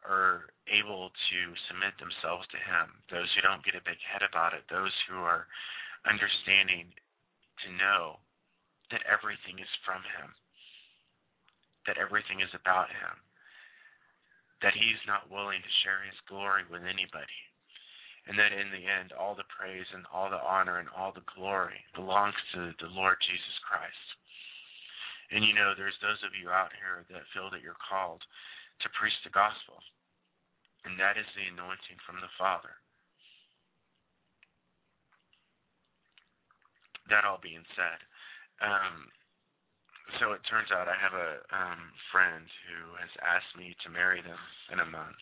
S2: are able to submit themselves to him, those who don't get a big head about it, those who are understanding to know that everything is from him, that everything is about him, that he's not willing to share his glory with anybody and that in the end all the praise and all the honor and all the glory belongs to the Lord Jesus Christ. And you know, there's those of you out here that feel that you're called to preach the gospel, and that is the anointing from the Father. That all being said, um, so it turns out I have a um, friend who has asked me to marry them in a month,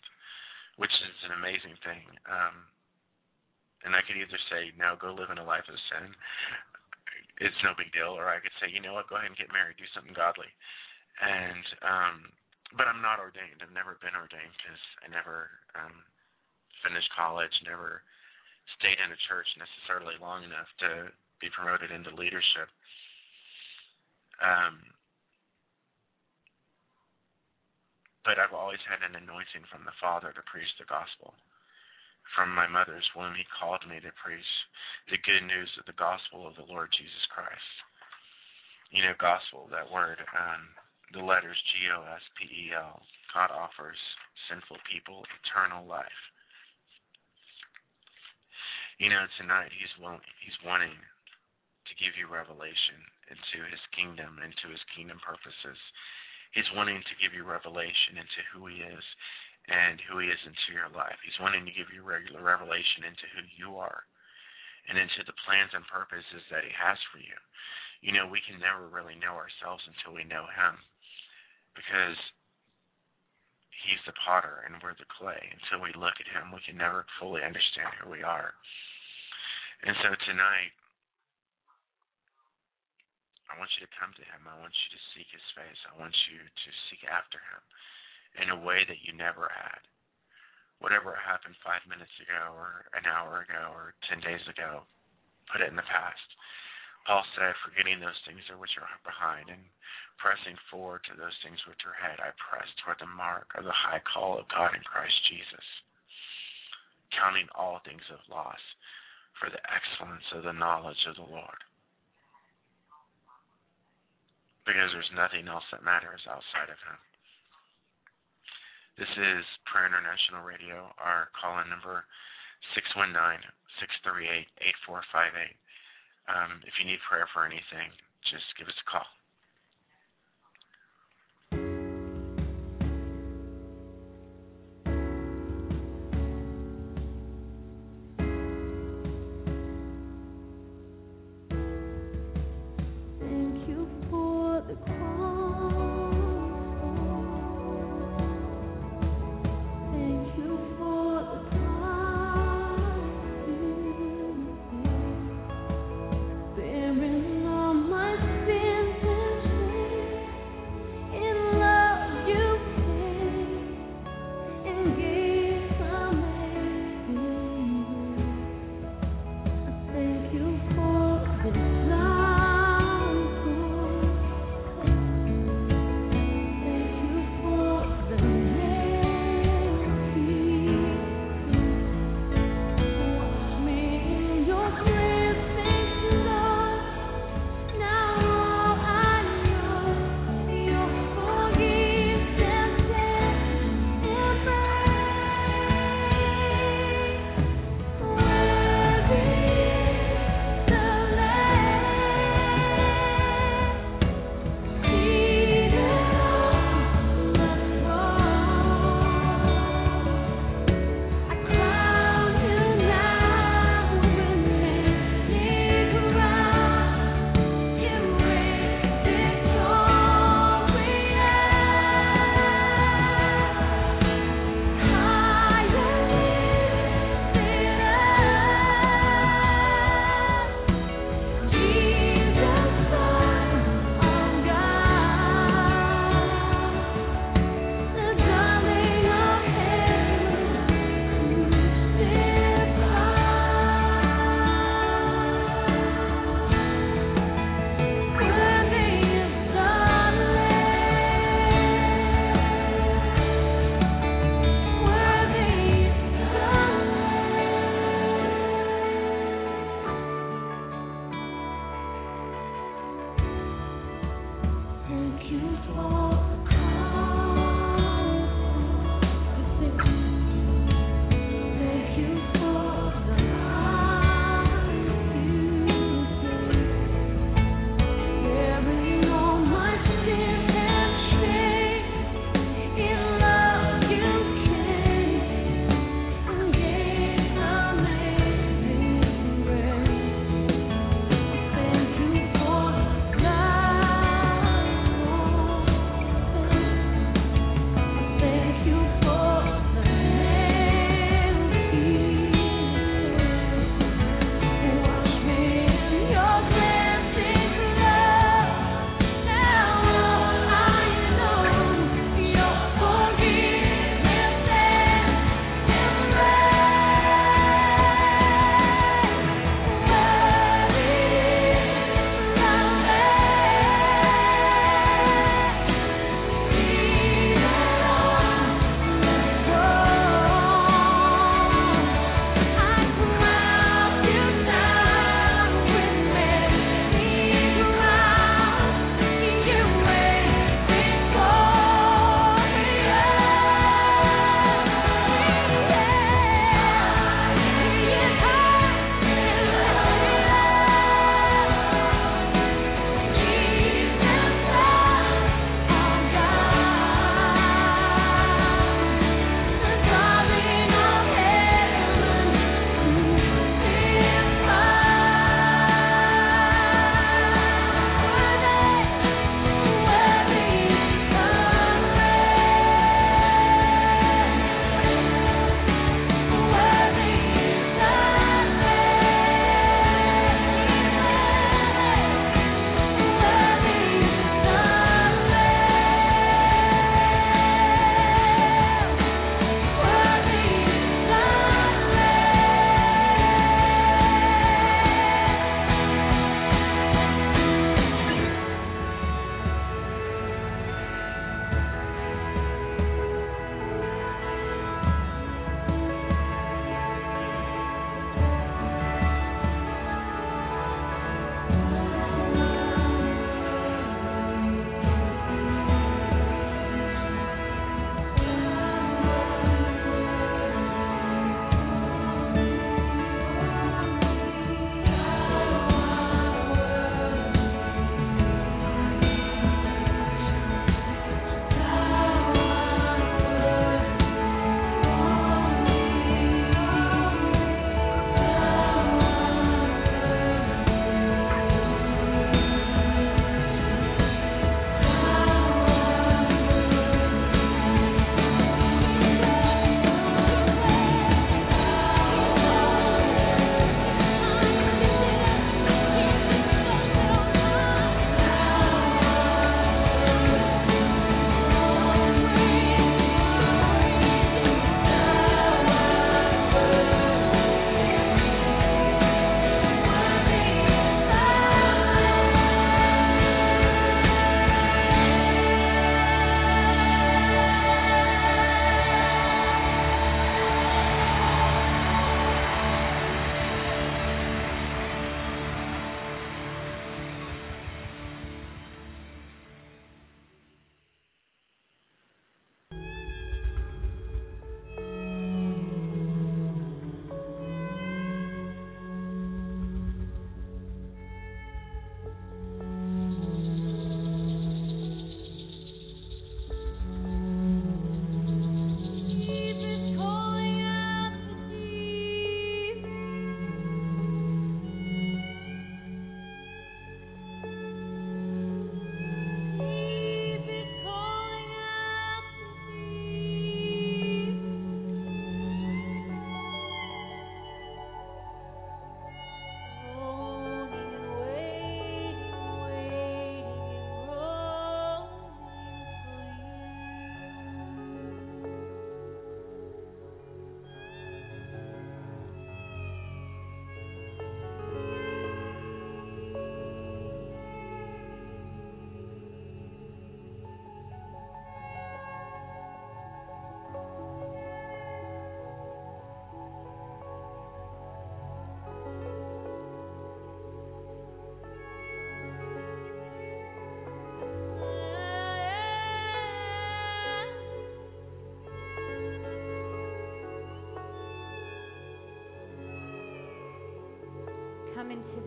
S2: which is an amazing thing. Um, and I could either say, no, go live in a life of sin. It's no big deal, or I could say, you know what, go ahead and get married, do something godly. And um but I'm not ordained. I've never been ordained because I never um finished college, never stayed in a church necessarily long enough to be promoted into leadership. Um but I've always had an anointing from the Father to preach the gospel from my mother's womb, he called me to preach the good news of the gospel of the Lord Jesus Christ. You know, gospel, that word, um, the letters G O S P E L. God offers sinful people eternal life. You know, tonight he's willing, he's wanting give you revelation into his kingdom, into his kingdom purposes. He's wanting to give you revelation into who he is and who He is into your life. He's wanting to give you regular revelation into who you are and into the plans and purposes that He has for you. You know, we can never really know ourselves until we know Him because He's the potter and we're the clay. Until we look at Him, we can never fully understand who we are. And so tonight, I want you to come to Him. I want you to seek His face. I want you to seek after Him in a way that you never had. Whatever happened five minutes ago, or an hour ago, or ten days ago, put it in the past. Paul said, forgetting those things which are behind and pressing forward to those things which are ahead, I press toward the mark of the high call of God in Christ Jesus, counting all things of loss for the excellence of the knowledge of the Lord. Because there's nothing else that matters outside of Him. This is Prayer International Radio. Our call in number 619 638 8458. Um, if you need prayer for anything, just give us a call.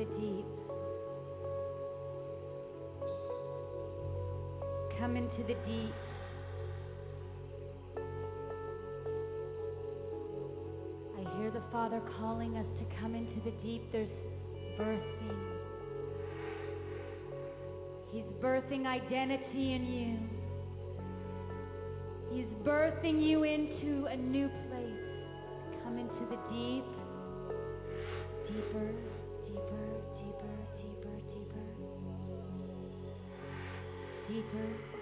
S4: the deep. Come into the deep. I hear the Father calling us to come into the deep. There's birthing. He's birthing identity in you. He's birthing you into a new place. Come into the deep.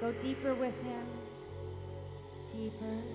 S4: Go deeper with Him. Deeper.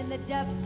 S4: in the depths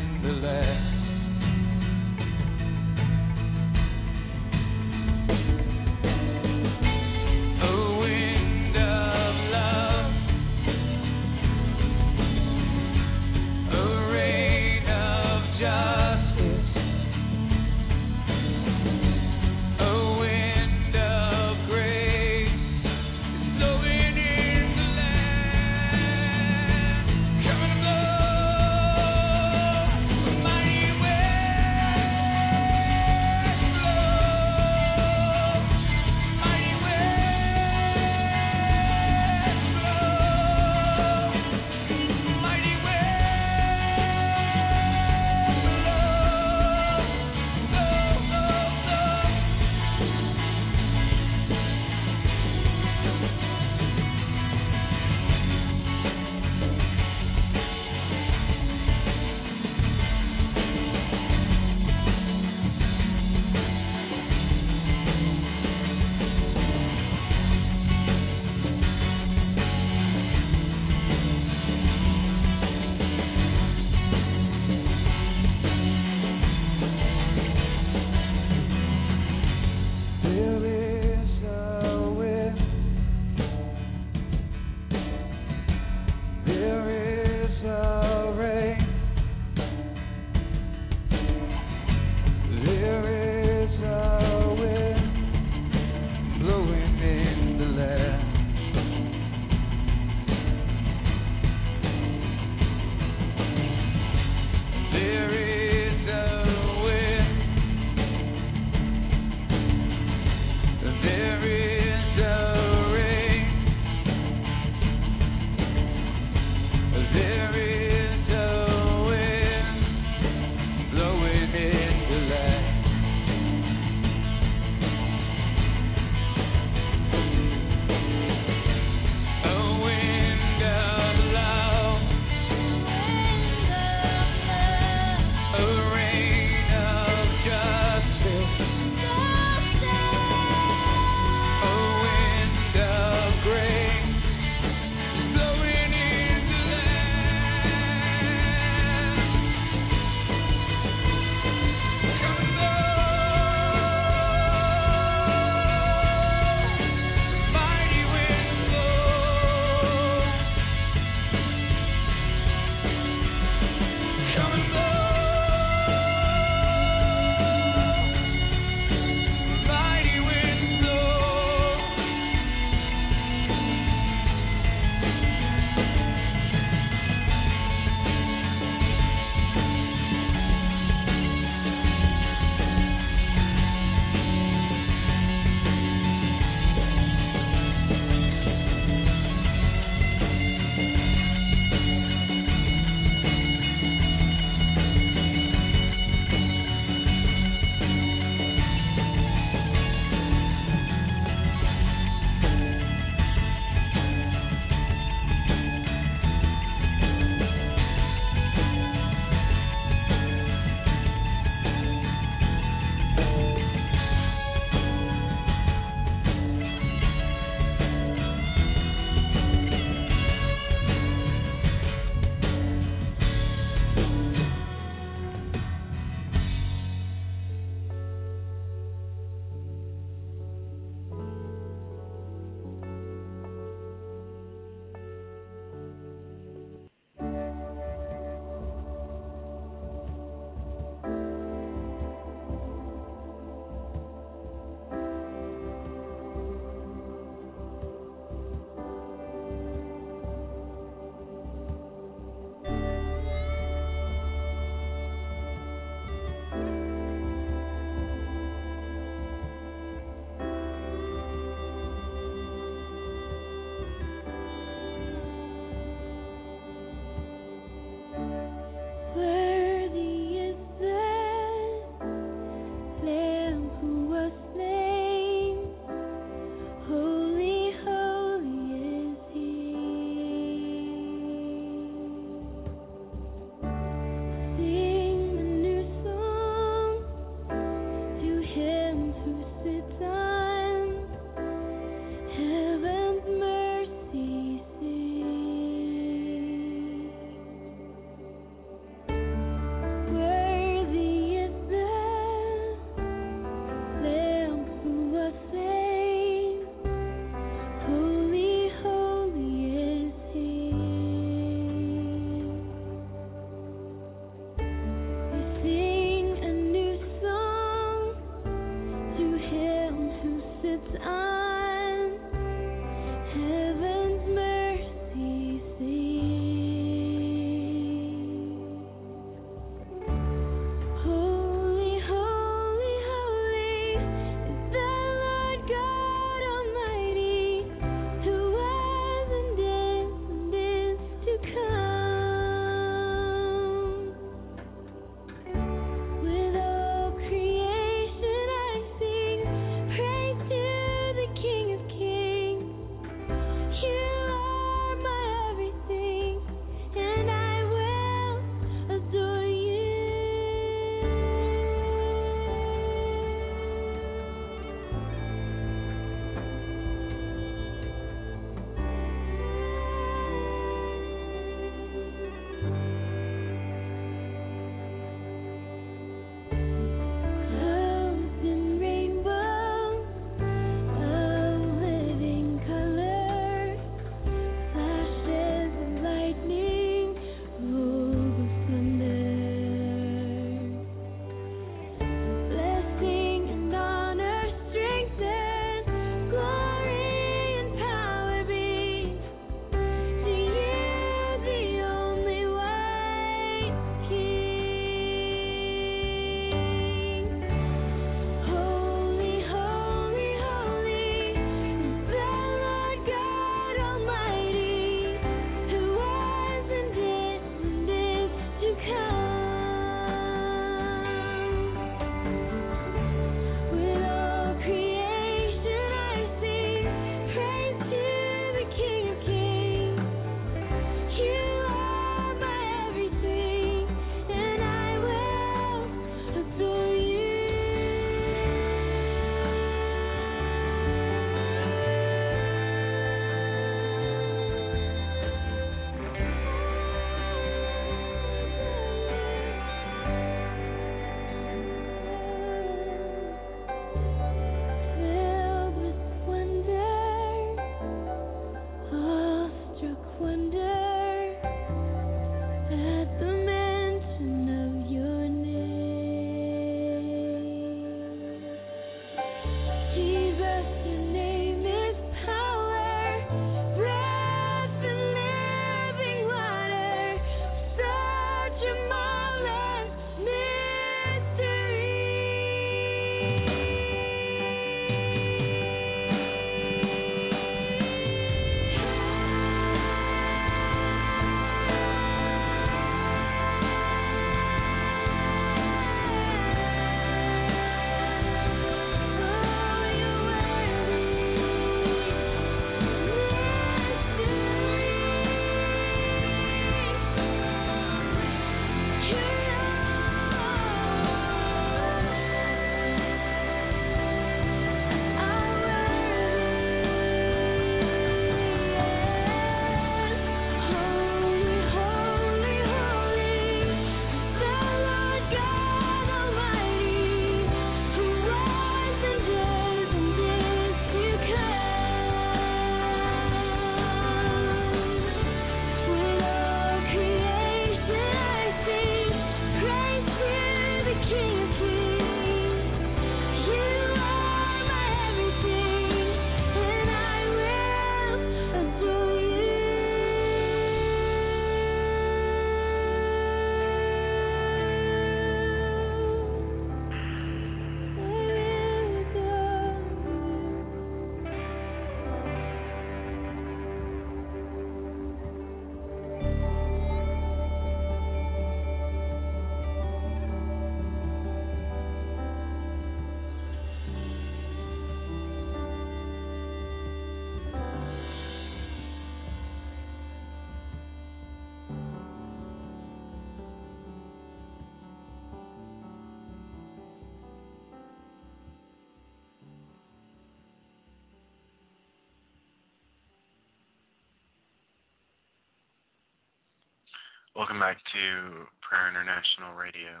S2: Welcome back to Prayer International Radio.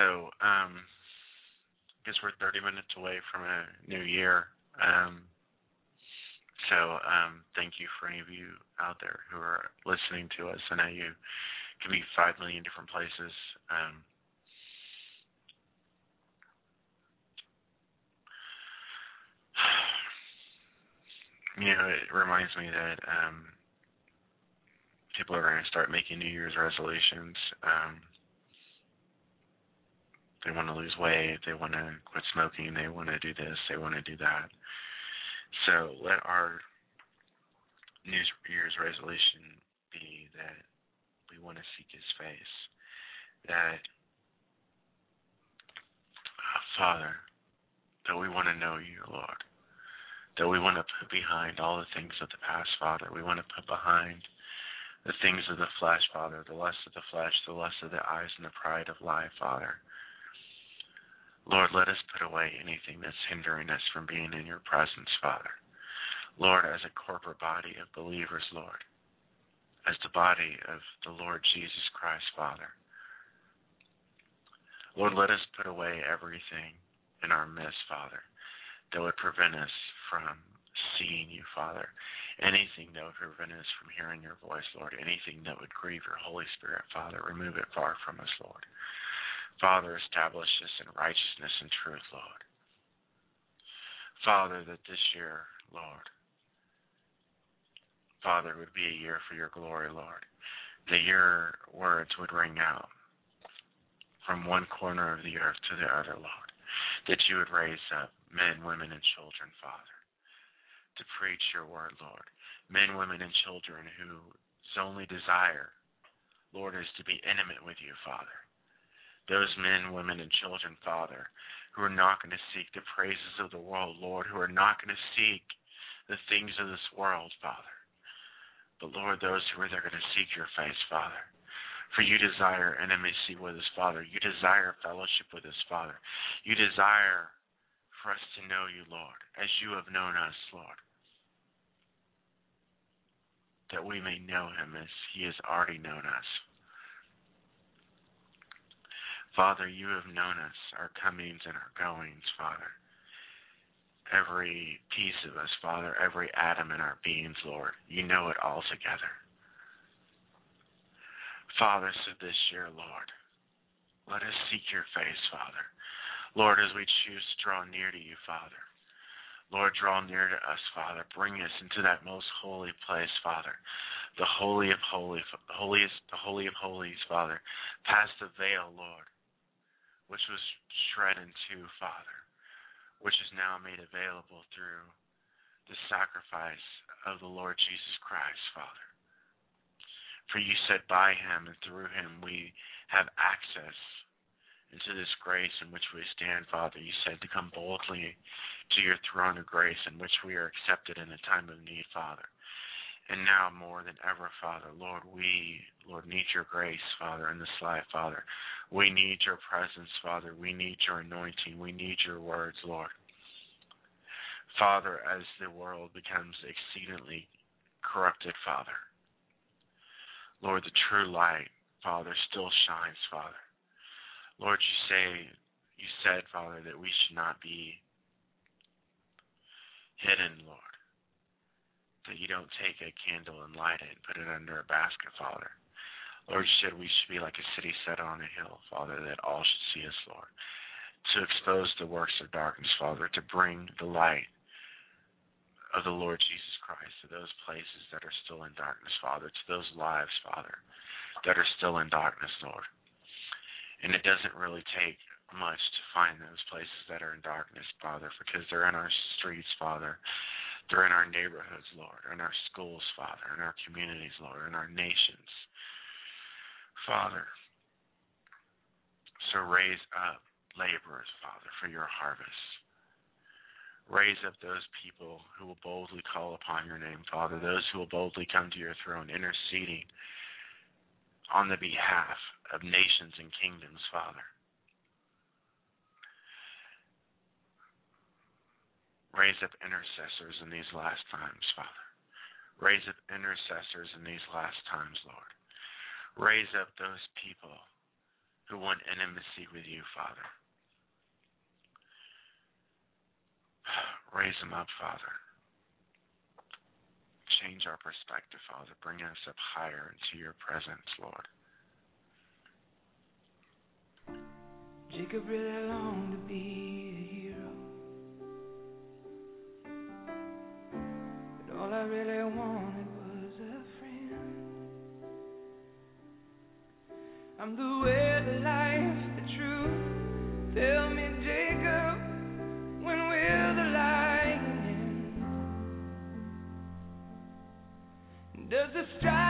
S2: So, um, I guess we're 30 minutes away from a new year. Um, so, um, thank you for any of you out there who are listening to us. I know you can be five million different places. Um, you know, it reminds me that um, people are going to start making New Year's resolutions. Um, they want to lose weight, they want to quit smoking, they want to do this, they want to do that. So let our New Year's resolution be that we want to seek His face. That, uh, Father, that we want to know You, Lord that we want to put behind all the things of the past, Father. We want to put behind the things of the flesh, Father, the lust of the flesh, the lust of the eyes, and the pride of life, Father. Lord, let us put away anything that's hindering us from being in your presence, Father. Lord, as a corporate body of believers, Lord, as the body of the Lord Jesus Christ, Father. Lord, let us put away everything in our midst, Father, that would prevent us from seeing you, Father. Anything that would prevent us from hearing your voice, Lord. Anything that would grieve your Holy Spirit, Father. Remove it far from us, Lord. Father, establish us in righteousness and truth, Lord. Father, that this year, Lord, Father, would be a year for your glory, Lord. That your words would ring out from one corner of the earth to the other, Lord. That you would raise up men, women, and children, Father to preach your word, Lord. Men, women, and children whose only desire, Lord, is to be intimate with you, Father. Those men, women, and children, Father, who are not going to seek the praises of the world, Lord, who are not going to seek the things of this world, Father. But Lord, those who are there going to seek your face, Father. For you desire intimacy with us, Father. You desire fellowship with us, Father. You desire for us to know you, Lord, as you have known us, Lord. That we may know him as he has already known us. Father, you have known us, our comings and our goings, Father. Every piece of us, Father, every atom in our beings, Lord, you know it all together. Father, so this year, Lord, let us seek your face, Father. Lord, as we choose to draw near to you, Father. Lord, draw near to us, Father. Bring us into that most holy place, Father. The holy of holies, holiest, the holy of holies, Father. Past the veil, Lord, which was shred in two, Father, which is now made available through the sacrifice of the Lord Jesus Christ, Father. For you said by him and through him we have access into this grace in which we stand, Father. You said to come boldly to your throne of grace in which we are accepted in a time of need, Father. And now more than ever, Father, Lord, we, Lord, need your grace, Father, in this life, Father. We need your presence, Father. We need your anointing. We need your words, Lord. Father, as the world becomes exceedingly corrupted, Father, Lord, the true light, Father, still shines, Father. Lord, you say, you said, Father, that we should not be hidden, Lord. That you don't take a candle and light it and put it under a basket, Father. Lord, you said we should be like a city set on a hill, Father, that all should see us, Lord. To expose the works of darkness, Father, to bring the light of the Lord Jesus Christ to those places that are still in darkness, Father, to those lives, Father, that are still in darkness, Lord. And it doesn't really take much to find those places that are in darkness, Father, because they're in our streets, Father. They're in our neighborhoods, Lord, in our schools, Father, in our communities, Lord, in our nations. Father, so raise up laborers, Father, for your harvest. Raise up those people who will boldly call upon your name, Father, those who will boldly come to your throne, interceding on the behalf of nations and kingdoms, Father. Raise up intercessors in these last times, Father. Raise up intercessors in these last times, Lord. Raise up those people who want intimacy with you, Father. Raise them up, Father. Change our perspective, Father. Bring us up higher into your presence, Lord.
S3: Jacob really longed to be a hero. But all I really wanted was a friend. I'm the way, the life, the truth. Tell me, Jacob, when will the lying end? Does the striving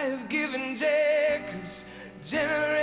S3: I have given
S2: day, cause generation.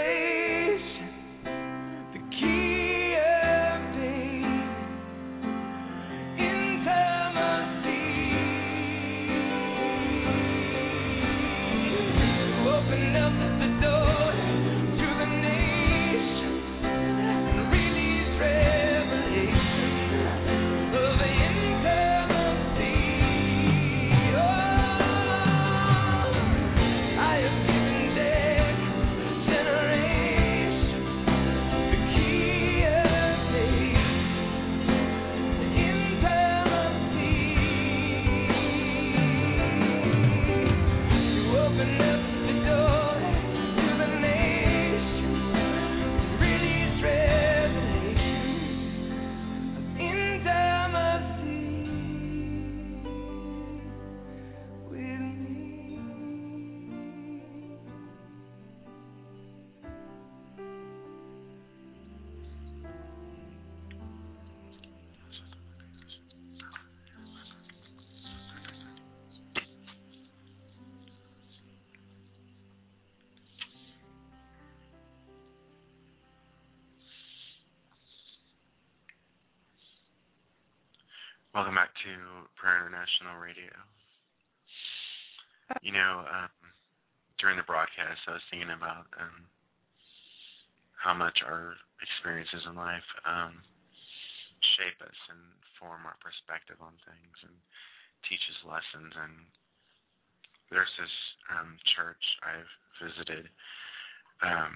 S2: International Radio. You know, um, during the broadcast, I was thinking about um, how much our experiences in life um, shape us and form our perspective on things and teach us lessons. And there's this um, church I've visited um,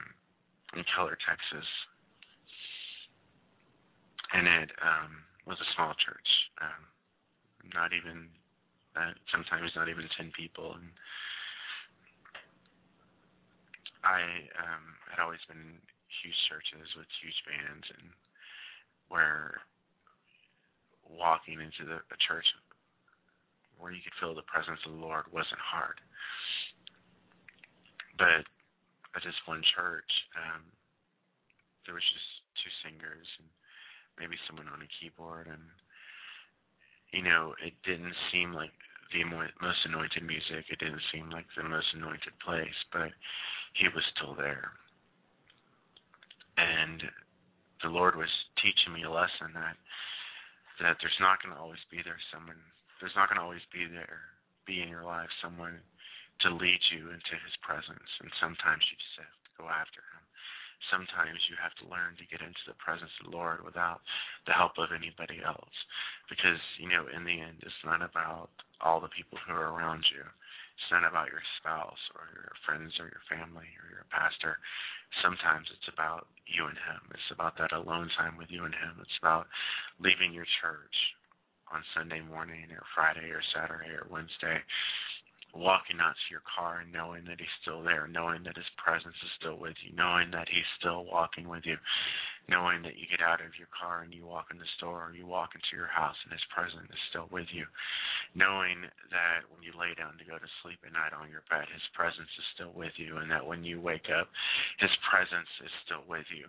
S2: in Keller, Texas, and it um, was a small church, um, not even uh, sometimes not even ten people, and I um, had always been huge churches with huge bands, and where walking into the, a church where you could feel the presence of the Lord wasn't hard. But at this one church, um, there was just two singers and maybe someone on a keyboard, and you know, it didn't seem like the most anointed music. It didn't seem like the most anointed place, but he was still there. And the Lord was teaching me a lesson that that there's not going to always be there someone. There's not going to always be there, be in your life someone to lead you into His presence. And sometimes you just have to go after Him sometimes you have to learn to get into the presence of the Lord without the help of anybody else. Because, you know, in the end, it's not about all the people who are around you. It's not about your spouse or your friends or your family or your pastor. Sometimes it's about you and Him. It's about that alone time with you and Him. It's about leaving your church on Sunday morning or Friday or Saturday or Wednesday walking out to your car and knowing that he's still there, knowing that his presence is still with you, knowing that he's still walking with you, knowing that you get out of your car and you walk in the store or you walk into your house and his presence is still with you, knowing that when you lay down to go to sleep at night on your bed, his presence is still with you, and that when you wake up, his presence is still with you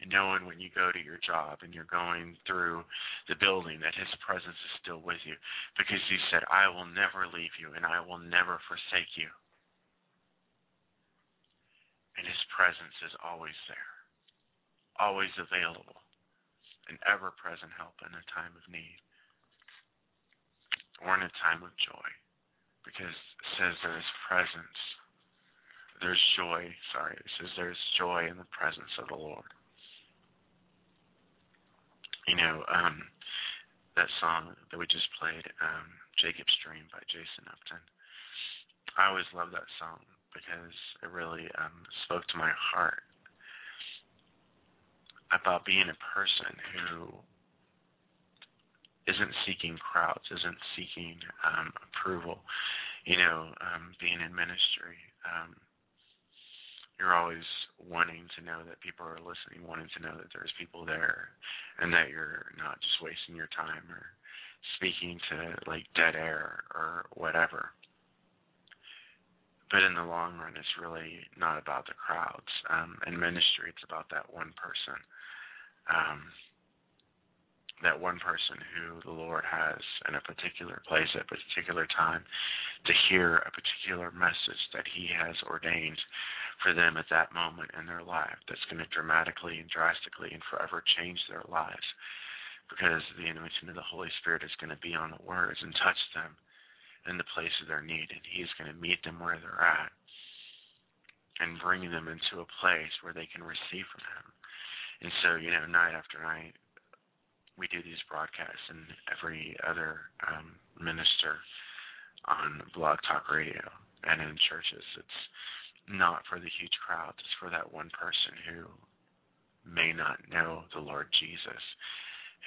S2: and knowing when you go to your job and you're going through the building that his presence is still with you. Because he said I will never leave you and I will never forsake you. And his presence is always there always available an ever present help in a time of need or in a time of joy. Because it says there is presence there's joy sorry it says there's joy in the presence of the lord you know, um, that song that we just played, um, Jacob's Dream by Jason Upton. I always loved that song because it really um, spoke to my heart about being a person who isn't seeking crowds, isn't seeking um, approval. You know, um, being in ministry, um, you're always wanting to know that people are listening, wanting to know that there's people there, and that you're not just wasting your time or speaking to like dead air or whatever. But in the long run, it's really not about the crowds. Um, in ministry, it's about that one person. Um, that one person who the Lord has in a particular place at a particular time to hear a particular message that He has ordained for them at that moment in their life that's going to dramatically and drastically and forever change their lives. Because the anointing of the Holy Spirit is going to be on the words and touch them in the place of their need, and He's going to meet them where they're at and bring them into a place where they can receive from Him. And so, you know, night after night, we do these broadcasts, and every other um, minister on Blog Talk Radio and in churches, it's not for the huge crowds. It's for that one person who may not know the Lord Jesus,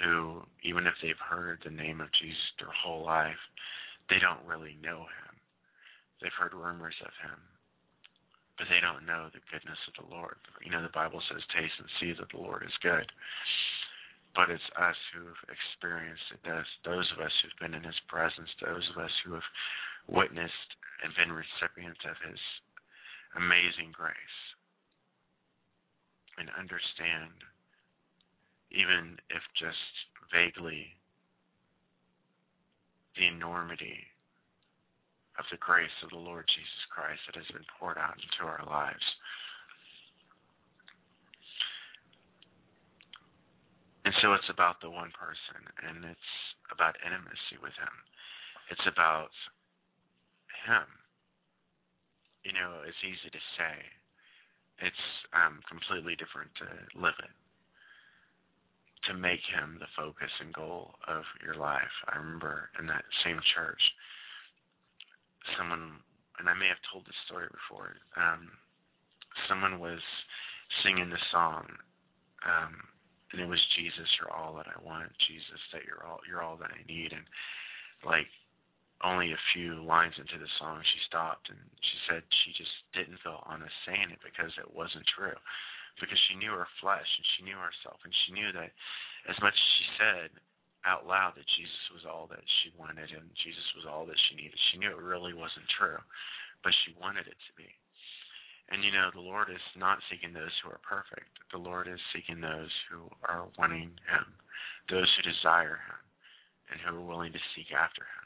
S2: who, even if they've heard the name of Jesus their whole life, they don't really know him. They've heard rumors of him, but they don't know the goodness of the Lord. You know, the Bible says, taste and see that the Lord is good. But it's us who've experienced it, those of us who've been in his presence, those of us who have witnessed and been recipients of his amazing grace and understand, even if just vaguely, the enormity of the grace of the Lord Jesus Christ that has been poured out into our lives. And so it's about the one person, and it's about intimacy with Him. It's about Him. You know, it's easy to say. It's um, completely different to live it. To make Him the focus and goal of your life. I remember in that same church, someone, and I may have told this story before. Um, someone was singing the song. Um, and it was Jesus, you're all that I want. Jesus, that you're all you're all that I need. And like only a few lines into the song, she stopped and she said she just didn't feel honest saying it because it wasn't true, because she knew her flesh and she knew herself and she knew that as much as she said out loud that Jesus was all that she wanted and Jesus was all that she needed, she knew it really wasn't true, but she wanted it to be. And you know, the Lord is not seeking those who are perfect. The Lord is seeking those who are wanting Him, those who desire Him, and who are willing to seek after Him,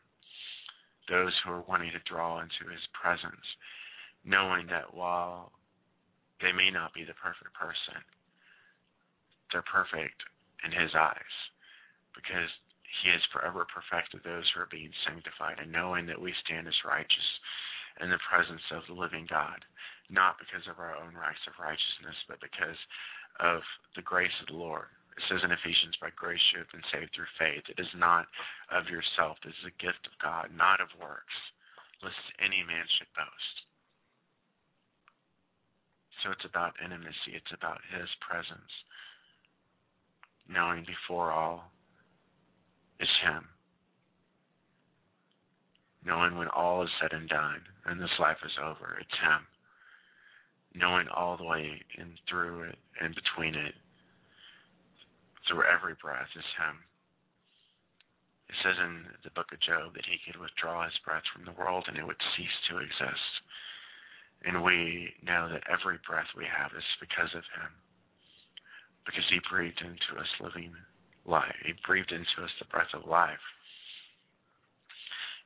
S2: those who are wanting to draw into His presence, knowing that while they may not be the perfect person, they're perfect in His eyes, because He has forever perfected those who are being sanctified, and knowing that we stand as righteous in the presence of the living God not because of our own rights of righteousness, but because of the grace of the Lord. It says in Ephesians, by grace you have been saved through faith. It is not of yourself, it is a gift of God, not of works, lest any man should boast. So it's about intimacy, it's about His presence, knowing before all is Him. Knowing when all is said and done and this life is over, it's Him knowing all the way in through it and between it, through every breath, is Him. It says in the book of Job that He could withdraw His breath from the world and it would cease to exist. And we know that every breath we have is because of Him. Because He breathed into us living life. He breathed into us the breath of life.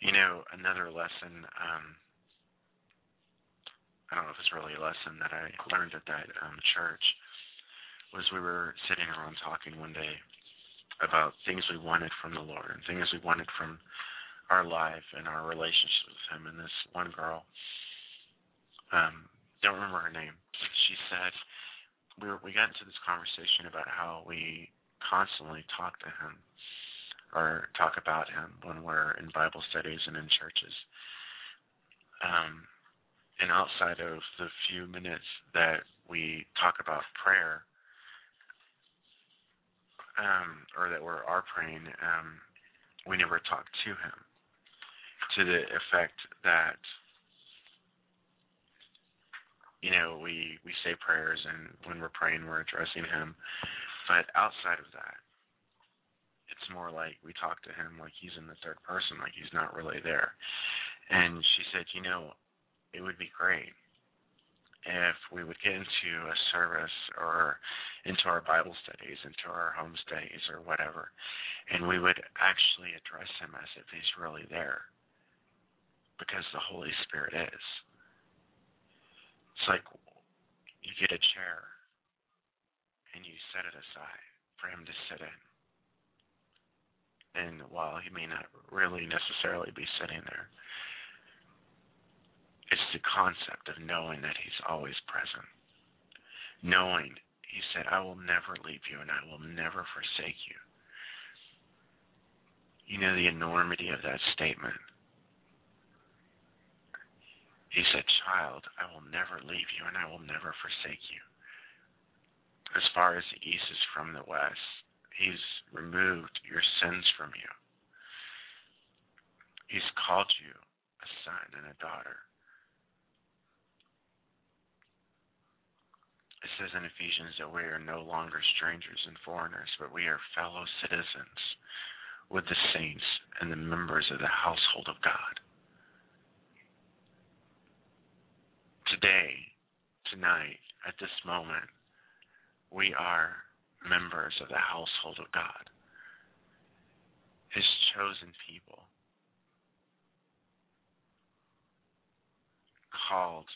S2: You know, another lesson um, I don't know if it's really a lesson that I learned at that um, church was we were sitting around talking one day about things we wanted from the Lord and things we wanted from our life and our relationship with Him. And this one girl, um, don't remember her name, she said we were, we got into this conversation about how we constantly talk to Him or talk about Him when we're in Bible studies and in churches. Um, and outside of the few minutes that we talk about prayer, um, or that we're are praying, um, we never talk to him to the effect that you know we we say prayers and when we're praying we're addressing him. But outside of that it's more like we talk to him like he's in the third person like he's not really there. And she said you know it would be great if we would get into a service or into our Bible studies, into our home studies or whatever, and we would actually address him as if he's really there because the Holy Spirit is. It's like you get a chair and you set it aside for him to sit in. And while he may not really necessarily be sitting there, it's the concept of knowing that He's always present. Knowing, He said, I will never leave you and I will never forsake you. You know the enormity of that statement. He said, Child, I will never leave you and I will never forsake you. As far as the east is from the west, He's removed your sins from you. He's called you a son and a daughter. It says in Ephesians that we are no longer strangers and foreigners, but we are fellow citizens with the saints and the members of the household of God. Today, tonight, at this moment, we are members of the household of God, His chosen people, called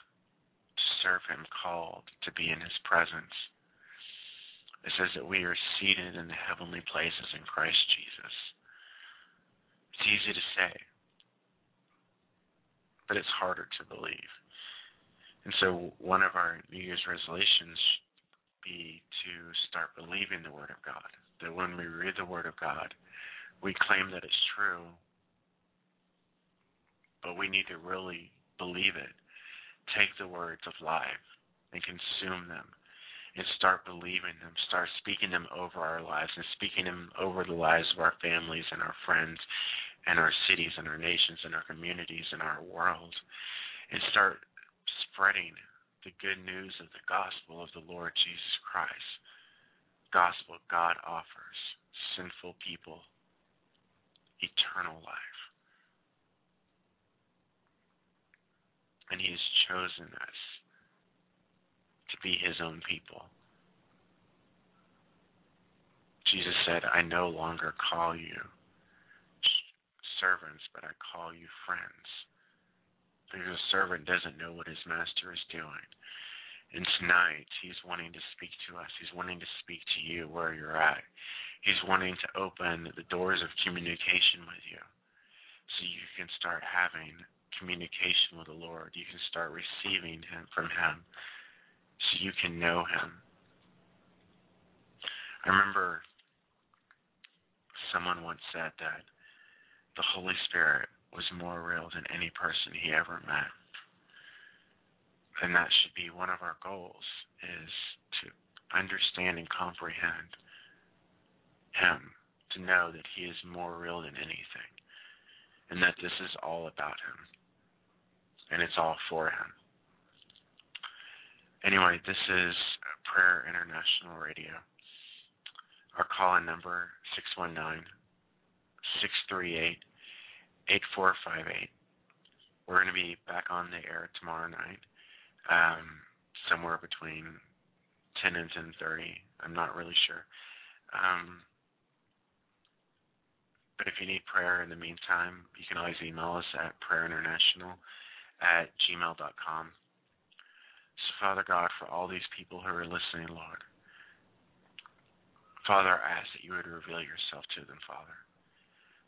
S2: serve him, called to be in his presence. It says that we are seated in the heavenly places in Christ Jesus. It's easy to say, but it's harder to believe. And so, one of our New Year's resolutions should be to start believing the Word of God. That when we read the Word of God, we claim that it's true, but we need to really believe it. Take the words of life and consume them and start believing them, start speaking them over our lives and speaking them over the lives of our families and our friends and our cities and our nations and our communities and our world and start spreading the good news of the gospel of the Lord Jesus Christ. Gospel God offers sinful people eternal life. And He has chosen us to be His own people. Jesus said, I no longer call you servants, but I call you friends. Because a servant doesn't know what his master is doing. And tonight, he's wanting to speak to us. He's wanting to speak to you where you're at. He's wanting to open the doors of communication with you so you can start having communication with the Lord. You can start receiving him from him so you can know him. I remember someone once said that the Holy Spirit was more real than any person he ever met. And that should be one of our goals is to understand and comprehend him, to know that he is more real than anything, and that this is all about him, and it's all for him. Anyway, this is Prayer International Radio. Our call in number 619 638 8458. We're going to be back on the air tomorrow night, um, somewhere between 10 and 10:30. I'm not really sure. Um, but if you need prayer in the meantime, you can always email us at prayerinternational at gmail.com. So, Father God, for all these people who are listening, Lord, Father, I ask that you would reveal yourself to them, Father.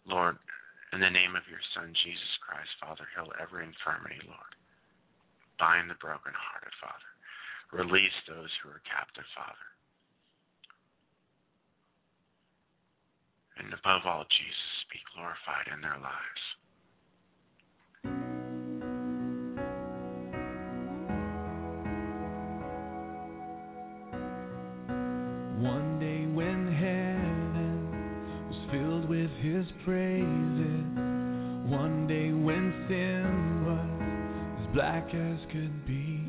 S2: Lord, in the name of your Son, Jesus Christ, Father, heal every infirmity, Lord. Bind the brokenhearted, Father. Release those who are captive, Father. And above all, Jesus, be glorified in their lives.
S4: His praises, one day when sin was as black as could be,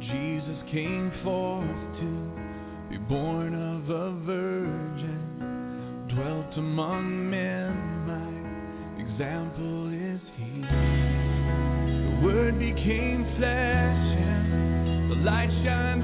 S4: Jesus came forth to be born of a virgin, dwelt among men, my example is he. The word became flesh and the light shined